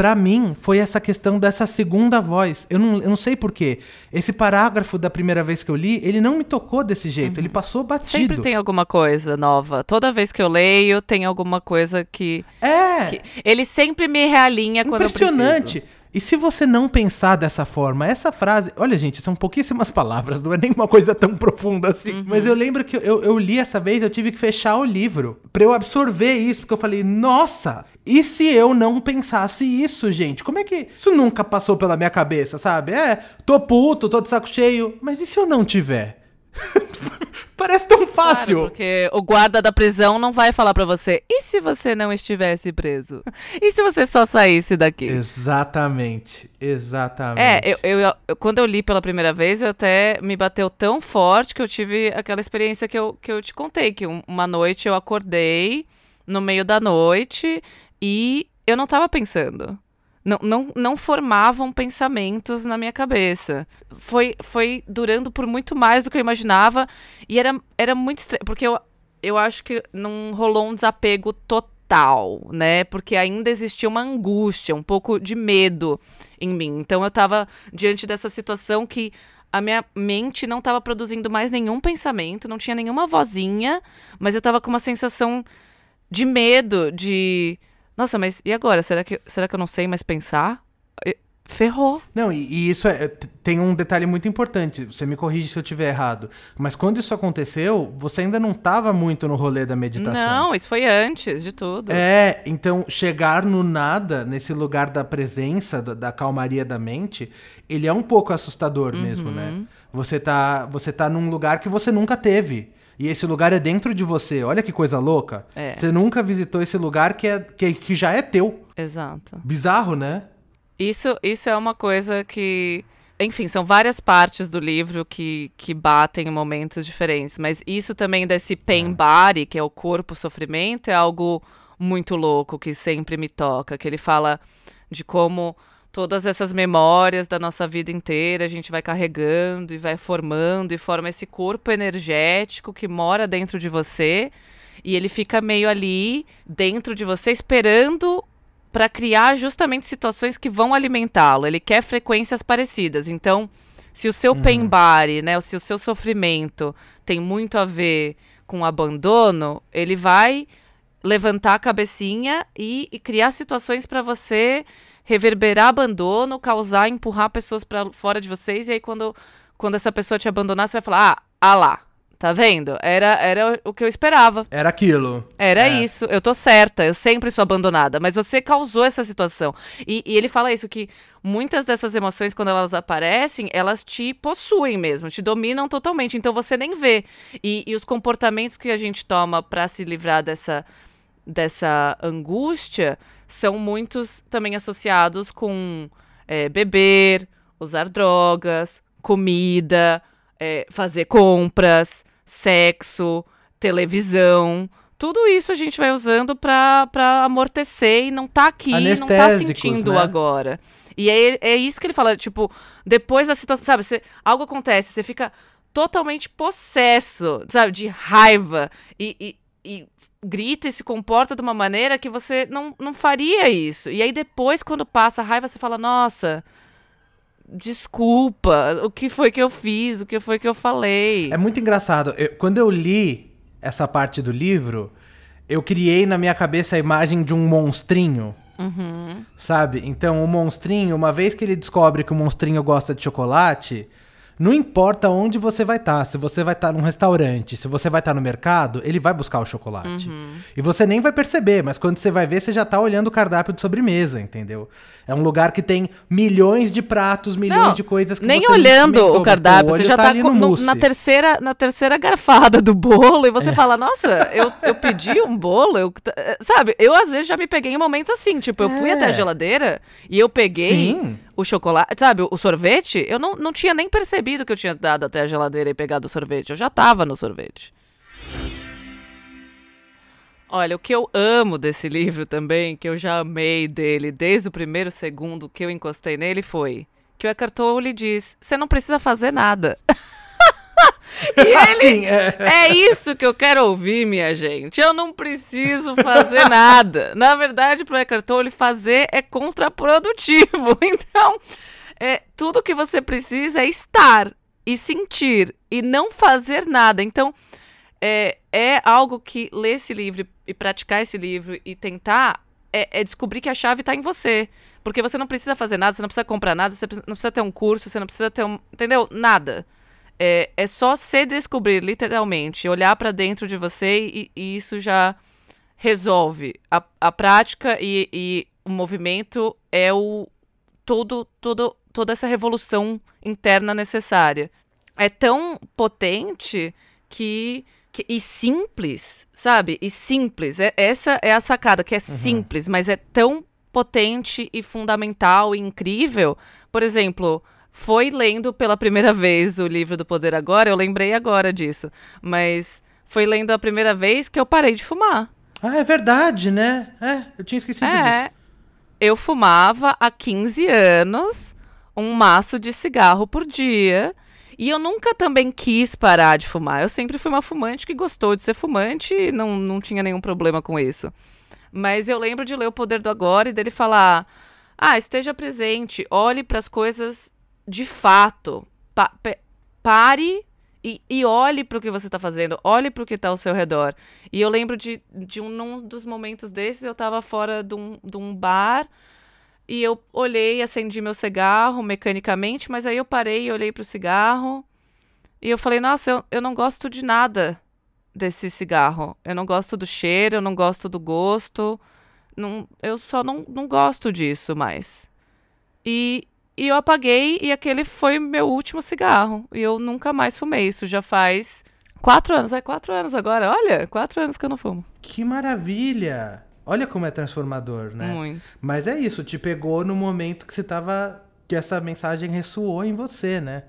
para mim foi essa questão dessa segunda voz. Eu não, eu não sei porquê. Esse parágrafo da primeira vez que eu li, ele não me tocou desse jeito. Uhum. Ele passou batido. Sempre tem alguma coisa nova. Toda vez que eu leio, tem alguma coisa que. É! Que... Ele sempre me realinha quando eu preciso. Impressionante. E se você não pensar dessa forma, essa frase. Olha, gente, são pouquíssimas palavras, não é nem uma coisa tão profunda assim. Uhum. Mas eu lembro que eu, eu li essa vez, eu tive que fechar o livro para eu absorver isso, porque eu falei, nossa, e se eu não pensasse isso, gente? Como é que. Isso nunca passou pela minha cabeça, sabe? É, tô puto, tô de saco cheio. Mas e se eu não tiver? Parece tão fácil. Claro, porque o guarda da prisão não vai falar para você. E se você não estivesse preso? E se você só saísse daqui? Exatamente. Exatamente. É, eu, eu, eu, quando eu li pela primeira vez, eu até me bateu tão forte que eu tive aquela experiência que eu, que eu te contei, que uma noite eu acordei no meio da noite e eu não tava pensando não, não, não formavam pensamentos na minha cabeça. Foi, foi durando por muito mais do que eu imaginava e era, era muito estranho, porque eu, eu acho que não rolou um desapego total, né? Porque ainda existia uma angústia, um pouco de medo em mim. Então eu estava diante dessa situação que a minha mente não estava produzindo mais nenhum pensamento, não tinha nenhuma vozinha, mas eu estava com uma sensação de medo, de nossa, mas e agora? Será que, será que eu não sei mais pensar? Ferrou. Não, e, e isso é, tem um detalhe muito importante. Você me corrige se eu estiver errado. Mas quando isso aconteceu, você ainda não estava muito no rolê da meditação. Não, isso foi antes de tudo. É, então chegar no nada, nesse lugar da presença, da, da calmaria da mente, ele é um pouco assustador uhum. mesmo, né? Você tá, você tá num lugar que você nunca teve. E esse lugar é dentro de você. Olha que coisa louca. É. Você nunca visitou esse lugar que, é, que, que já é teu. Exato. Bizarro, né? Isso, isso é uma coisa que. Enfim, são várias partes do livro que, que batem em momentos diferentes. Mas isso também desse pain é. que é o corpo sofrimento, é algo muito louco que sempre me toca. Que ele fala de como todas essas memórias da nossa vida inteira, a gente vai carregando e vai formando e forma esse corpo energético que mora dentro de você e ele fica meio ali dentro de você esperando para criar justamente situações que vão alimentá-lo. Ele quer frequências parecidas. Então, se o seu uhum. body, né, se o seu sofrimento tem muito a ver com abandono, ele vai levantar a cabecinha e, e criar situações para você reverberar abandono, causar, empurrar pessoas para fora de vocês. E aí, quando, quando essa pessoa te abandonar, você vai falar: ah, ah lá. Tá vendo? Era, era o que eu esperava. Era aquilo. Era é. isso. Eu tô certa. Eu sempre sou abandonada. Mas você causou essa situação. E, e, ele fala isso: que muitas dessas emoções, quando elas aparecem, elas te possuem mesmo, te dominam totalmente. Então você nem vê. E, e os comportamentos que a gente toma para se livrar dessa, dessa angústia são muitos também associados com é, beber, usar drogas, comida, é, fazer compras, sexo, televisão. Tudo isso a gente vai usando para amortecer e não tá aqui, não tá sentindo né? agora. E é, é isso que ele fala, tipo, depois da situação, sabe, você, algo acontece, você fica totalmente possesso, sabe, de raiva e, e, e grita e se comporta de uma maneira que você não, não faria isso. E aí depois, quando passa a raiva, você fala, nossa, desculpa, o que foi que eu fiz, o que foi que eu falei. É muito engraçado. Eu, quando eu li essa parte do livro, eu criei na minha cabeça a imagem de um monstrinho. Uhum. Sabe? Então, o monstrinho, uma vez que ele descobre que o monstrinho gosta de chocolate, Não importa onde você vai estar, tá, se você vai estar tá num restaurante, se você vai estar tá no mercado, ele vai buscar o chocolate. Uhum. E você nem vai perceber, mas quando você vai ver, você já tá olhando o cardápio de sobremesa, entendeu? É um lugar que tem milhões de pratos, milhões não, de coisas que nem você olhando o cardápio, você já tá, tá no no, na terceira na terceira garfada do bolo e você é. fala: "Nossa, eu, eu pedi um bolo, eu, sabe? Eu às vezes já me peguei em momentos assim, tipo, eu é. fui até a geladeira e eu peguei Sim o chocolate, sabe, o sorvete, eu não, não tinha nem percebido que eu tinha dado até a geladeira e pegado o sorvete. Eu já tava no sorvete. Olha, o que eu amo desse livro também, que eu já amei dele desde o primeiro segundo que eu encostei nele, foi que o Eckhart Tolle diz: você não precisa fazer nada. E ele, é. é isso que eu quero ouvir, minha gente. Eu não preciso fazer nada. Na verdade, pro Eckhart Tolle, fazer é contraprodutivo. Então, é, tudo que você precisa é estar e sentir e não fazer nada. Então, é, é algo que ler esse livro e praticar esse livro e tentar é, é descobrir que a chave está em você. Porque você não precisa fazer nada, você não precisa comprar nada, você não precisa ter um curso, você não precisa ter um. Entendeu? Nada. É, é só se descobrir, literalmente, olhar para dentro de você e, e, isso já resolve. A, a prática e, e o movimento é o todo, todo, toda essa revolução interna necessária. É tão potente que, que, e simples, sabe? E simples. É, essa é a sacada, que é uhum. simples, mas é tão potente e fundamental e incrível. Por exemplo, foi lendo pela primeira vez o livro do Poder Agora, eu lembrei agora disso, mas foi lendo a primeira vez que eu parei de fumar. Ah, é verdade, né? É, eu tinha esquecido é, disso. Eu fumava há 15 anos um maço de cigarro por dia. E eu nunca também quis parar de fumar. Eu sempre fui uma fumante que gostou de ser fumante e não, não tinha nenhum problema com isso. Mas eu lembro de ler O Poder do Agora e dele falar: ah, esteja presente, olhe para as coisas de fato, pa pare e, e olhe para o que você está fazendo, olhe para o que está ao seu redor. E eu lembro de, de um num dos momentos desses, eu estava fora de um, de um bar e eu olhei, acendi meu cigarro mecanicamente, mas aí eu parei e olhei para o cigarro e eu falei: Nossa, eu, eu não gosto de nada desse cigarro. Eu não gosto do cheiro, eu não gosto do gosto. Não, eu só não, não gosto disso mais. E, e eu apaguei e aquele foi meu último cigarro. E eu nunca mais fumei. Isso já faz quatro anos. É quatro anos agora. Olha, quatro anos que eu não fumo. Que maravilha! Olha como é transformador, né? Muito. Mas é isso, te pegou no momento que você tava. que essa mensagem ressoou em você, né?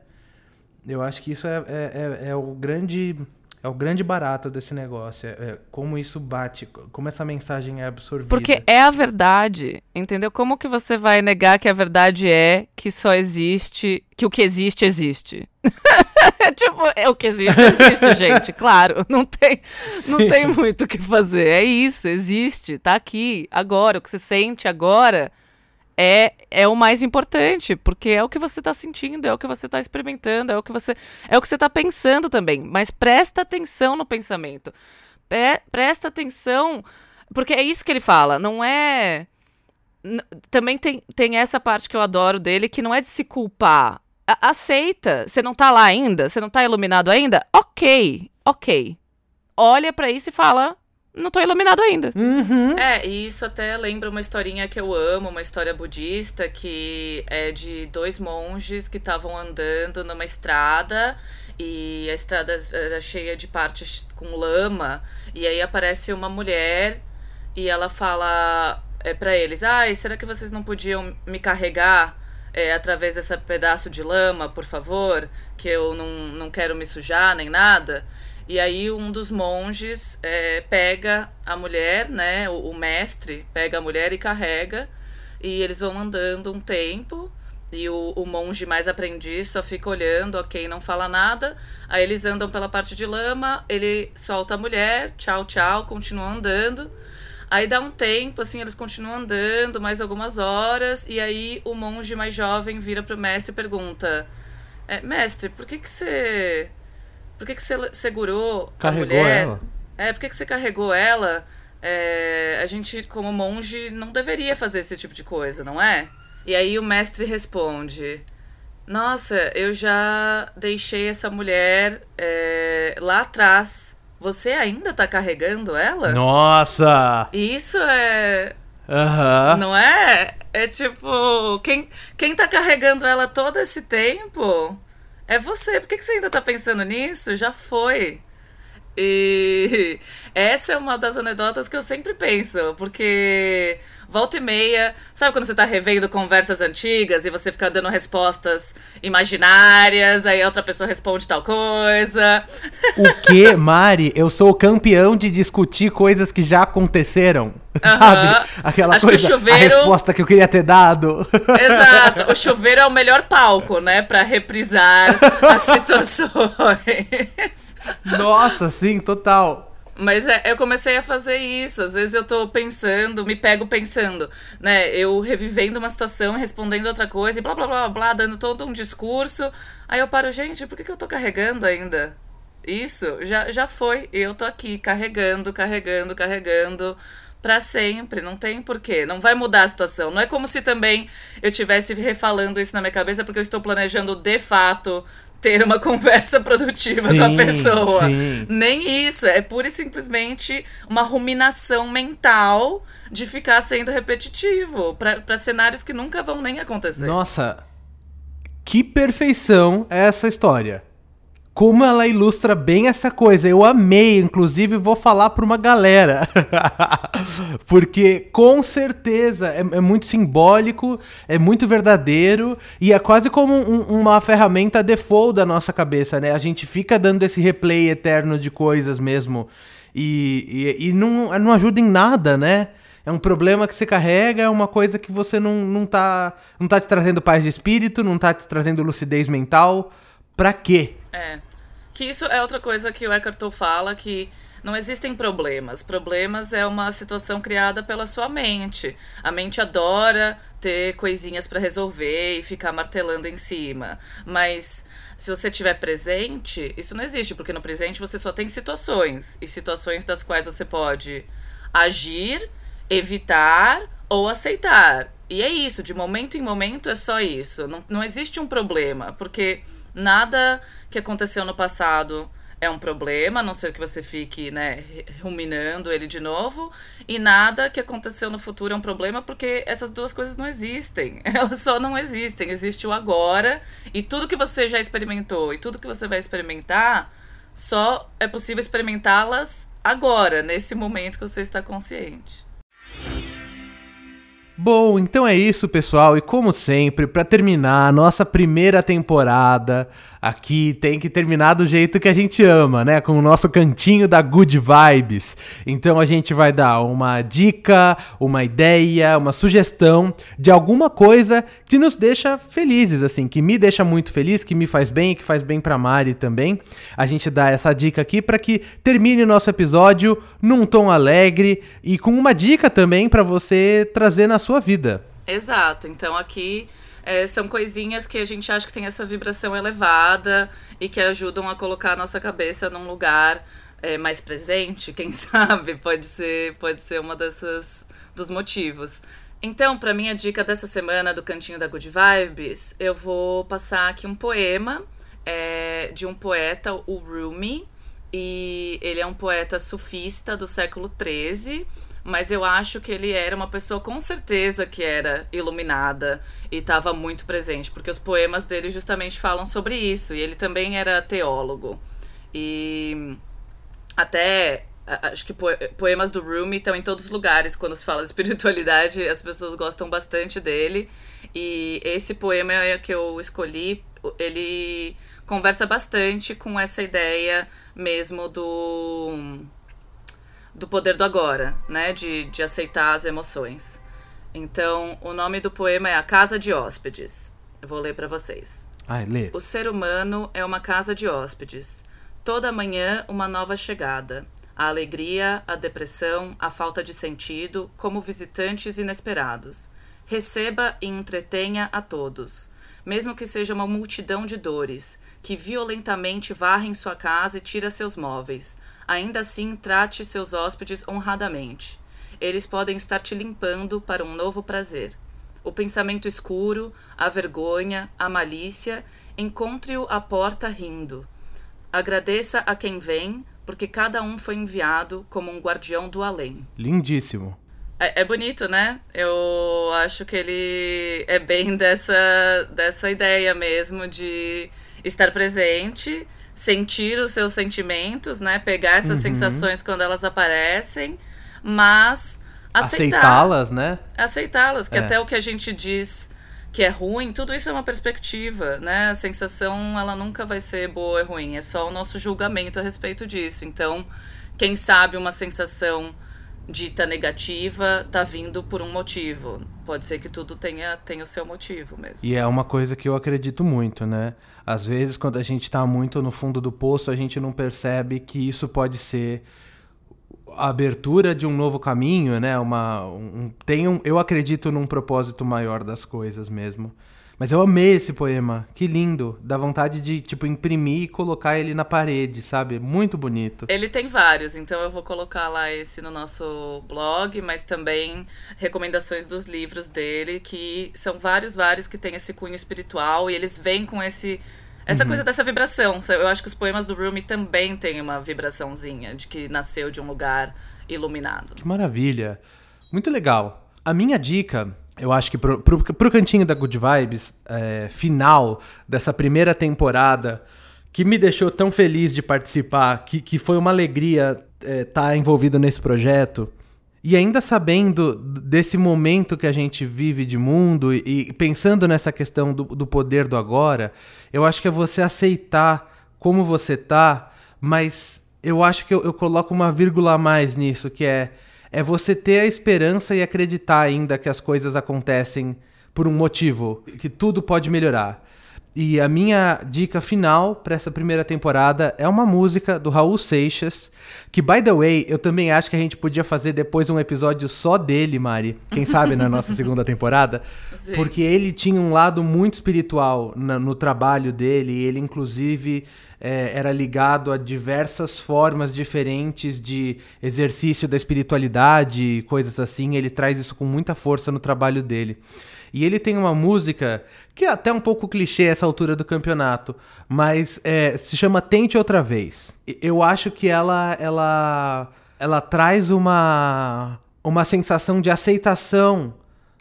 Eu acho que isso é, é, é, é o grande é o grande barato desse negócio. É, é, como isso bate, como essa mensagem é absorvida. Porque é a verdade, entendeu? Como que você vai negar que a verdade é que só existe, que o que existe, existe? tipo, é o que existe, existe, gente. Claro, não tem, não tem muito o que fazer. É isso, existe, tá aqui, agora. O que você sente agora é, é o mais importante, porque é o que você está sentindo, é o que você está experimentando, é o que você é o que você está pensando também. Mas presta atenção no pensamento, Pre presta atenção, porque é isso que ele fala. Não é também tem, tem essa parte que eu adoro dele, que não é de se culpar. A aceita. Você não tá lá ainda? Você não tá iluminado ainda? Ok, ok. Olha para isso e fala: não tô iluminado ainda. Uhum. É, e isso até lembra uma historinha que eu amo, uma história budista, que é de dois monges que estavam andando numa estrada e a estrada era cheia de partes com lama, e aí aparece uma mulher e ela fala é, para eles: Ai, será que vocês não podiam me carregar? É, através desse pedaço de lama, por favor, que eu não, não quero me sujar nem nada. E aí um dos monges é, pega a mulher, né? O, o, mestre pega a mulher e carrega. E eles vão andando um tempo. E o, o monge mais aprendiz só fica olhando, ok, não fala nada. Aí eles andam pela parte de lama, ele solta a mulher, tchau, tchau, continuam andando. Aí dá um tempo, assim, eles continuam andando mais algumas horas. E aí o monge mais jovem vira pro mestre e pergunta: é, Mestre, por que que você por que, que você segurou Carregou a mulher? Ela. É, por que, que você carregou ela? É, a gente, como monge, não deveria fazer esse tipo de coisa, não é? E aí o mestre responde: Nossa, eu já deixei essa mulher é, lá atrás. Você ainda tá carregando ela? Nossa! Isso é. Aham. Não é? É tipo. Quem, quem tá carregando ela todo esse tempo é você. Por que, que você ainda tá pensando nisso? Já foi. E essa é uma das anedotas que eu sempre penso, porque volta e meia, sabe quando você tá revendo conversas antigas e você fica dando respostas imaginárias, aí a outra pessoa responde tal coisa. O que, Mari? Eu sou o campeão de discutir coisas que já aconteceram. Sabe? Aquela Acho que o coisa, chuveiro- a resposta que eu queria ter dado. Exato. O chuveiro é o melhor palco, né, Pra reprisar as situações. Nossa, sim, total. Mas é, eu comecei a fazer isso. Às vezes eu tô pensando, me pego pensando, né? Eu revivendo uma situação, respondendo outra coisa e blá blá blá blá, dando todo um discurso. Aí eu paro, gente, por que, que eu tô carregando ainda? Isso já, já foi. Eu tô aqui carregando, carregando, carregando pra sempre. Não tem porquê. Não vai mudar a situação. Não é como se também eu tivesse refalando isso na minha cabeça porque eu estou planejando de fato ter uma conversa produtiva com a Sim, pessoa. sim. Nem isso, é pura e simplesmente uma ruminação mental de ficar sendo repetitivo para cenários que nunca vão nem acontecer. Nossa, que perfeição é essa história. Como ela ilustra bem essa coisa. Eu amei, inclusive vou falar pra uma galera. Porque com certeza é, é muito simbólico, é muito verdadeiro e é quase como um- uma ferramenta default da nossa cabeça, né? A gente fica dando esse replay eterno de coisas mesmo e, e, e não, não ajuda em nada, né? É um problema que você carrega, é uma coisa que você não, não, tá, não tá te trazendo paz de espírito, não tá te trazendo lucidez mental. Pra quê? É. Que isso é outra coisa que o Eckhart Tolle fala, que não existem problemas. Problemas é uma situação criada pela sua mente. A mente adora ter coisinhas pra resolver e ficar martelando em cima. Mas se você estiver presente, isso não existe, porque no presente você só tem situações. E situações das quais você pode agir, evitar ou aceitar. E é isso, de momento em momento é só isso. Não, não existe um problema, porque nada que aconteceu no passado é um problema, a não ser que você fique, né, ruminando ele de novo, e nada que aconteceu no futuro é um problema, porque essas duas coisas não existem. Elas só não existem. Existe o agora, e tudo que você já experimentou e tudo que você vai experimentar, só é possível experimentá-las agora, nesse momento que você está consciente. Bom, então é isso, pessoal. E como sempre, pra terminar a nossa primeira temporada, aqui tem que terminar do jeito que a gente ama, né? Com o nosso cantinho da Good Vibes. Então a gente vai dar uma dica, uma ideia, uma sugestão de alguma coisa que nos deixa felizes, assim, que me deixa muito feliz, que me faz bem e que faz bem pra Mari também. A gente dá essa dica aqui pra que termine o nosso episódio num tom alegre e com uma dica também pra você trazer na sua vida. Exato. Então aqui é, são coisinhas que a gente acha que tem essa vibração elevada e que ajudam a colocar a nossa cabeça num lugar é, mais presente, quem sabe? Pode ser, pode ser uma dessas dos motivos. Então, para minha dica dessa semana do Cantinho da Good Vibes, eu vou passar aqui um poema é, de um poeta, o Rumi, e ele é um poeta sufista do século XIII, mas eu acho que ele era uma pessoa com certeza que era iluminada e estava muito presente, porque os poemas dele justamente falam sobre isso, e ele também era teólogo. E até acho que poe- poemas do Rumi estão em todos os lugares quando se fala de espiritualidade, as pessoas gostam bastante dele. E esse poema é que eu escolhi, ele conversa bastante com essa ideia mesmo do do poder do agora, né, de, de aceitar as emoções. Então, o nome do poema é A Casa de Hóspedes. Eu vou ler para vocês. Ai, lê. O ser humano é uma casa de hóspedes. Toda manhã, uma nova chegada. A alegria, a depressão, a falta de sentido, como visitantes inesperados. Receba e entretenha a todos. Mesmo que seja uma multidão de dores, que violentamente varrem sua casa e tira seus móveis. Ainda assim, trate seus hóspedes honradamente. Eles podem estar te limpando para um novo prazer. o pensamento escuro, a vergonha, a malícia, encontre-o à porta rindo. Agradeça a quem vem, porque cada um foi enviado como um guardião do além. Lindíssimo. É, é, bonito, né? Eu acho que ele é bem dessa, dessa ideia mesmo de estar presente, sentir os seus sentimentos, né? Pegar essas uhum. sensações quando elas aparecem, mas aceitá-las, né? Aceitá-las, que é. até o que a gente diz que é ruim, tudo isso é uma perspectiva, né? A sensação, ela nunca vai ser boa ou ruim, é só o nosso julgamento a respeito disso. Então, quem sabe uma sensação dita negativa tá vindo por um motivo. Pode ser que tudo tenha, tenha o seu motivo mesmo. E é uma coisa que eu acredito muito, né? Às vezes, quando a gente tá muito no fundo do poço, a gente não percebe que isso pode ser a abertura de um novo caminho, né? Uma, um, tem um, eu acredito num propósito maior das coisas mesmo. Mas eu amei esse poema, que lindo. Dá vontade de, tipo, imprimir e colocar ele na parede, sabe? Muito bonito. Ele tem vários, então eu vou colocar lá esse no nosso blog, mas também recomendações dos livros dele, que são vários, vários que tem esse cunho espiritual e eles vêm com esse essa uhum. coisa dessa vibração. Eu acho que os poemas do Rumi também têm uma vibraçãozinha de que nasceu de um lugar iluminado. Que maravilha. Muito legal. A minha dica, eu acho que pro, pro, pro cantinho da Good Vibes, é, final dessa primeira temporada, que me deixou tão feliz de participar, que, que foi uma alegria estar é, tá envolvido nesse projeto, e ainda sabendo desse momento que a gente vive de mundo e pensando nessa questão do, do poder do agora, eu acho que é você aceitar como você tá, mas eu acho que eu, eu coloco uma vírgula a mais nisso, que é, é você ter a esperança e acreditar ainda que as coisas acontecem por um motivo, que tudo pode melhorar. E a minha dica final para essa primeira temporada é uma música do Raul Seixas, que, by the way, eu também acho que a gente podia fazer depois um episódio só dele, Mari. Quem sabe na nossa segunda temporada. Sim. Porque ele tinha um lado muito espiritual na, no trabalho dele, e ele, inclusive, é, era ligado a diversas formas diferentes de exercício da espiritualidade, coisas assim. Ele traz isso com muita força no trabalho dele. E ele tem uma música que é até um pouco clichê essa altura do campeonato, mas é, se chama Tente Outra Vez. Eu acho que ela, ela, ela traz uma, uma sensação de aceitação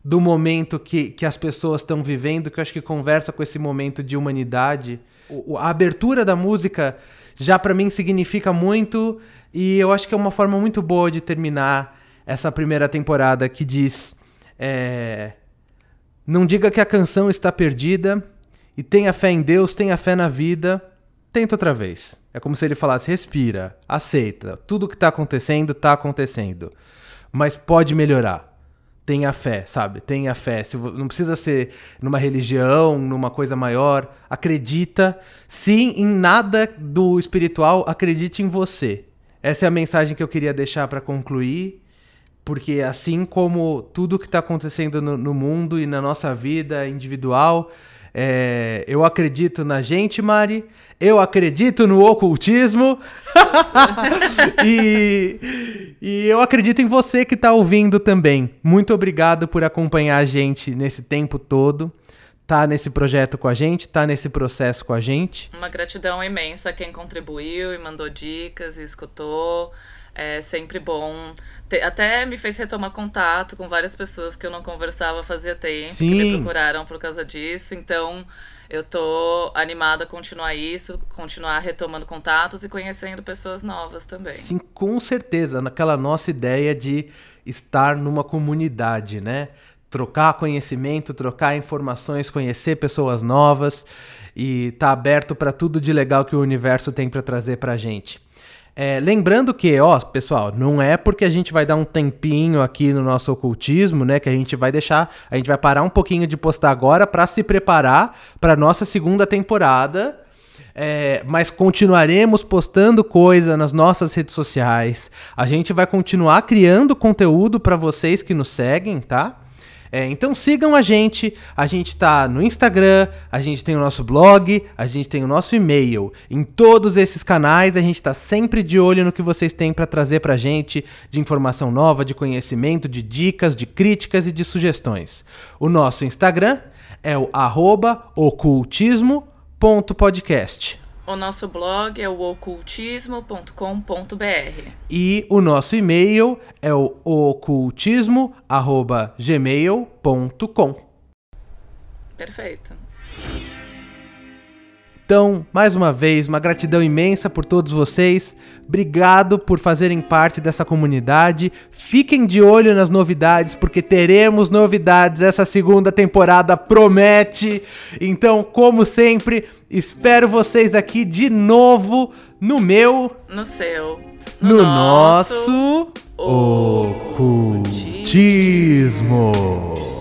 do momento que, que as pessoas estão vivendo, que eu acho que conversa com esse momento de humanidade. O, a abertura da música já para mim significa muito e eu acho que é uma forma muito boa de terminar essa primeira temporada que diz é, não diga que a canção está perdida e tenha fé em Deus, tenha fé na vida. Tenta outra vez. É como se ele falasse: respira, aceita. Tudo que está acontecendo, está acontecendo. Mas pode melhorar. Tenha fé, sabe? Tenha fé. Não precisa ser numa religião, numa coisa maior. Acredita. Sim, em nada do espiritual, acredite em você. Essa é a mensagem que eu queria deixar para concluir. Porque assim como tudo que está acontecendo no, no, mundo e na nossa vida individual, é, eu acredito na gente, Mari. Eu acredito no ocultismo. e, e eu acredito em você que está ouvindo também. Muito obrigado por acompanhar a gente nesse tempo todo tá nesse projeto com a gente, tá nesse processo com a gente. Uma gratidão imensa a quem contribuiu e mandou dicas e escutou. É sempre bom. Até me fez retomar contato com várias pessoas que eu não conversava fazia tempo, Sim. que me procuraram por causa disso. Então, eu tô animada a continuar isso, continuar retomando contatos e conhecendo pessoas novas também. Sim, com certeza, naquela nossa ideia de estar numa comunidade, né? Trocar conhecimento, trocar informações, conhecer pessoas novas e tá aberto para tudo de legal que o universo tem para trazer pra gente. É, lembrando que, ó, pessoal, não é porque a gente vai dar um tempinho aqui no nosso ocultismo, né, que a gente vai deixar, a gente vai parar um pouquinho de postar agora para se preparar para nossa segunda temporada. É, mas continuaremos postando coisa nas nossas redes sociais. A gente vai continuar criando conteúdo para vocês que nos seguem, tá? É, então sigam a gente, a gente tá no Instagram, a gente tem o nosso blog, a gente tem o nosso e-mail. Em todos esses canais a gente tá sempre de olho no que vocês têm para trazer pra gente de informação nova, de conhecimento, de dicas, de críticas e de sugestões. O nosso Instagram é o arroba ocultismo.podcast. O nosso blog é o ocultismo.com.br. E o nosso e-mail é o ocultismo@gmail.com. Perfeito. Então, mais uma vez, uma gratidão imensa por todos vocês. Obrigado por fazerem parte dessa comunidade. Fiquem de olho nas novidades, porque teremos novidades. Essa segunda temporada promete. Então, como sempre, espero vocês aqui de novo no meu. No seu. No, no nosso. Ocultismo. ocultismo.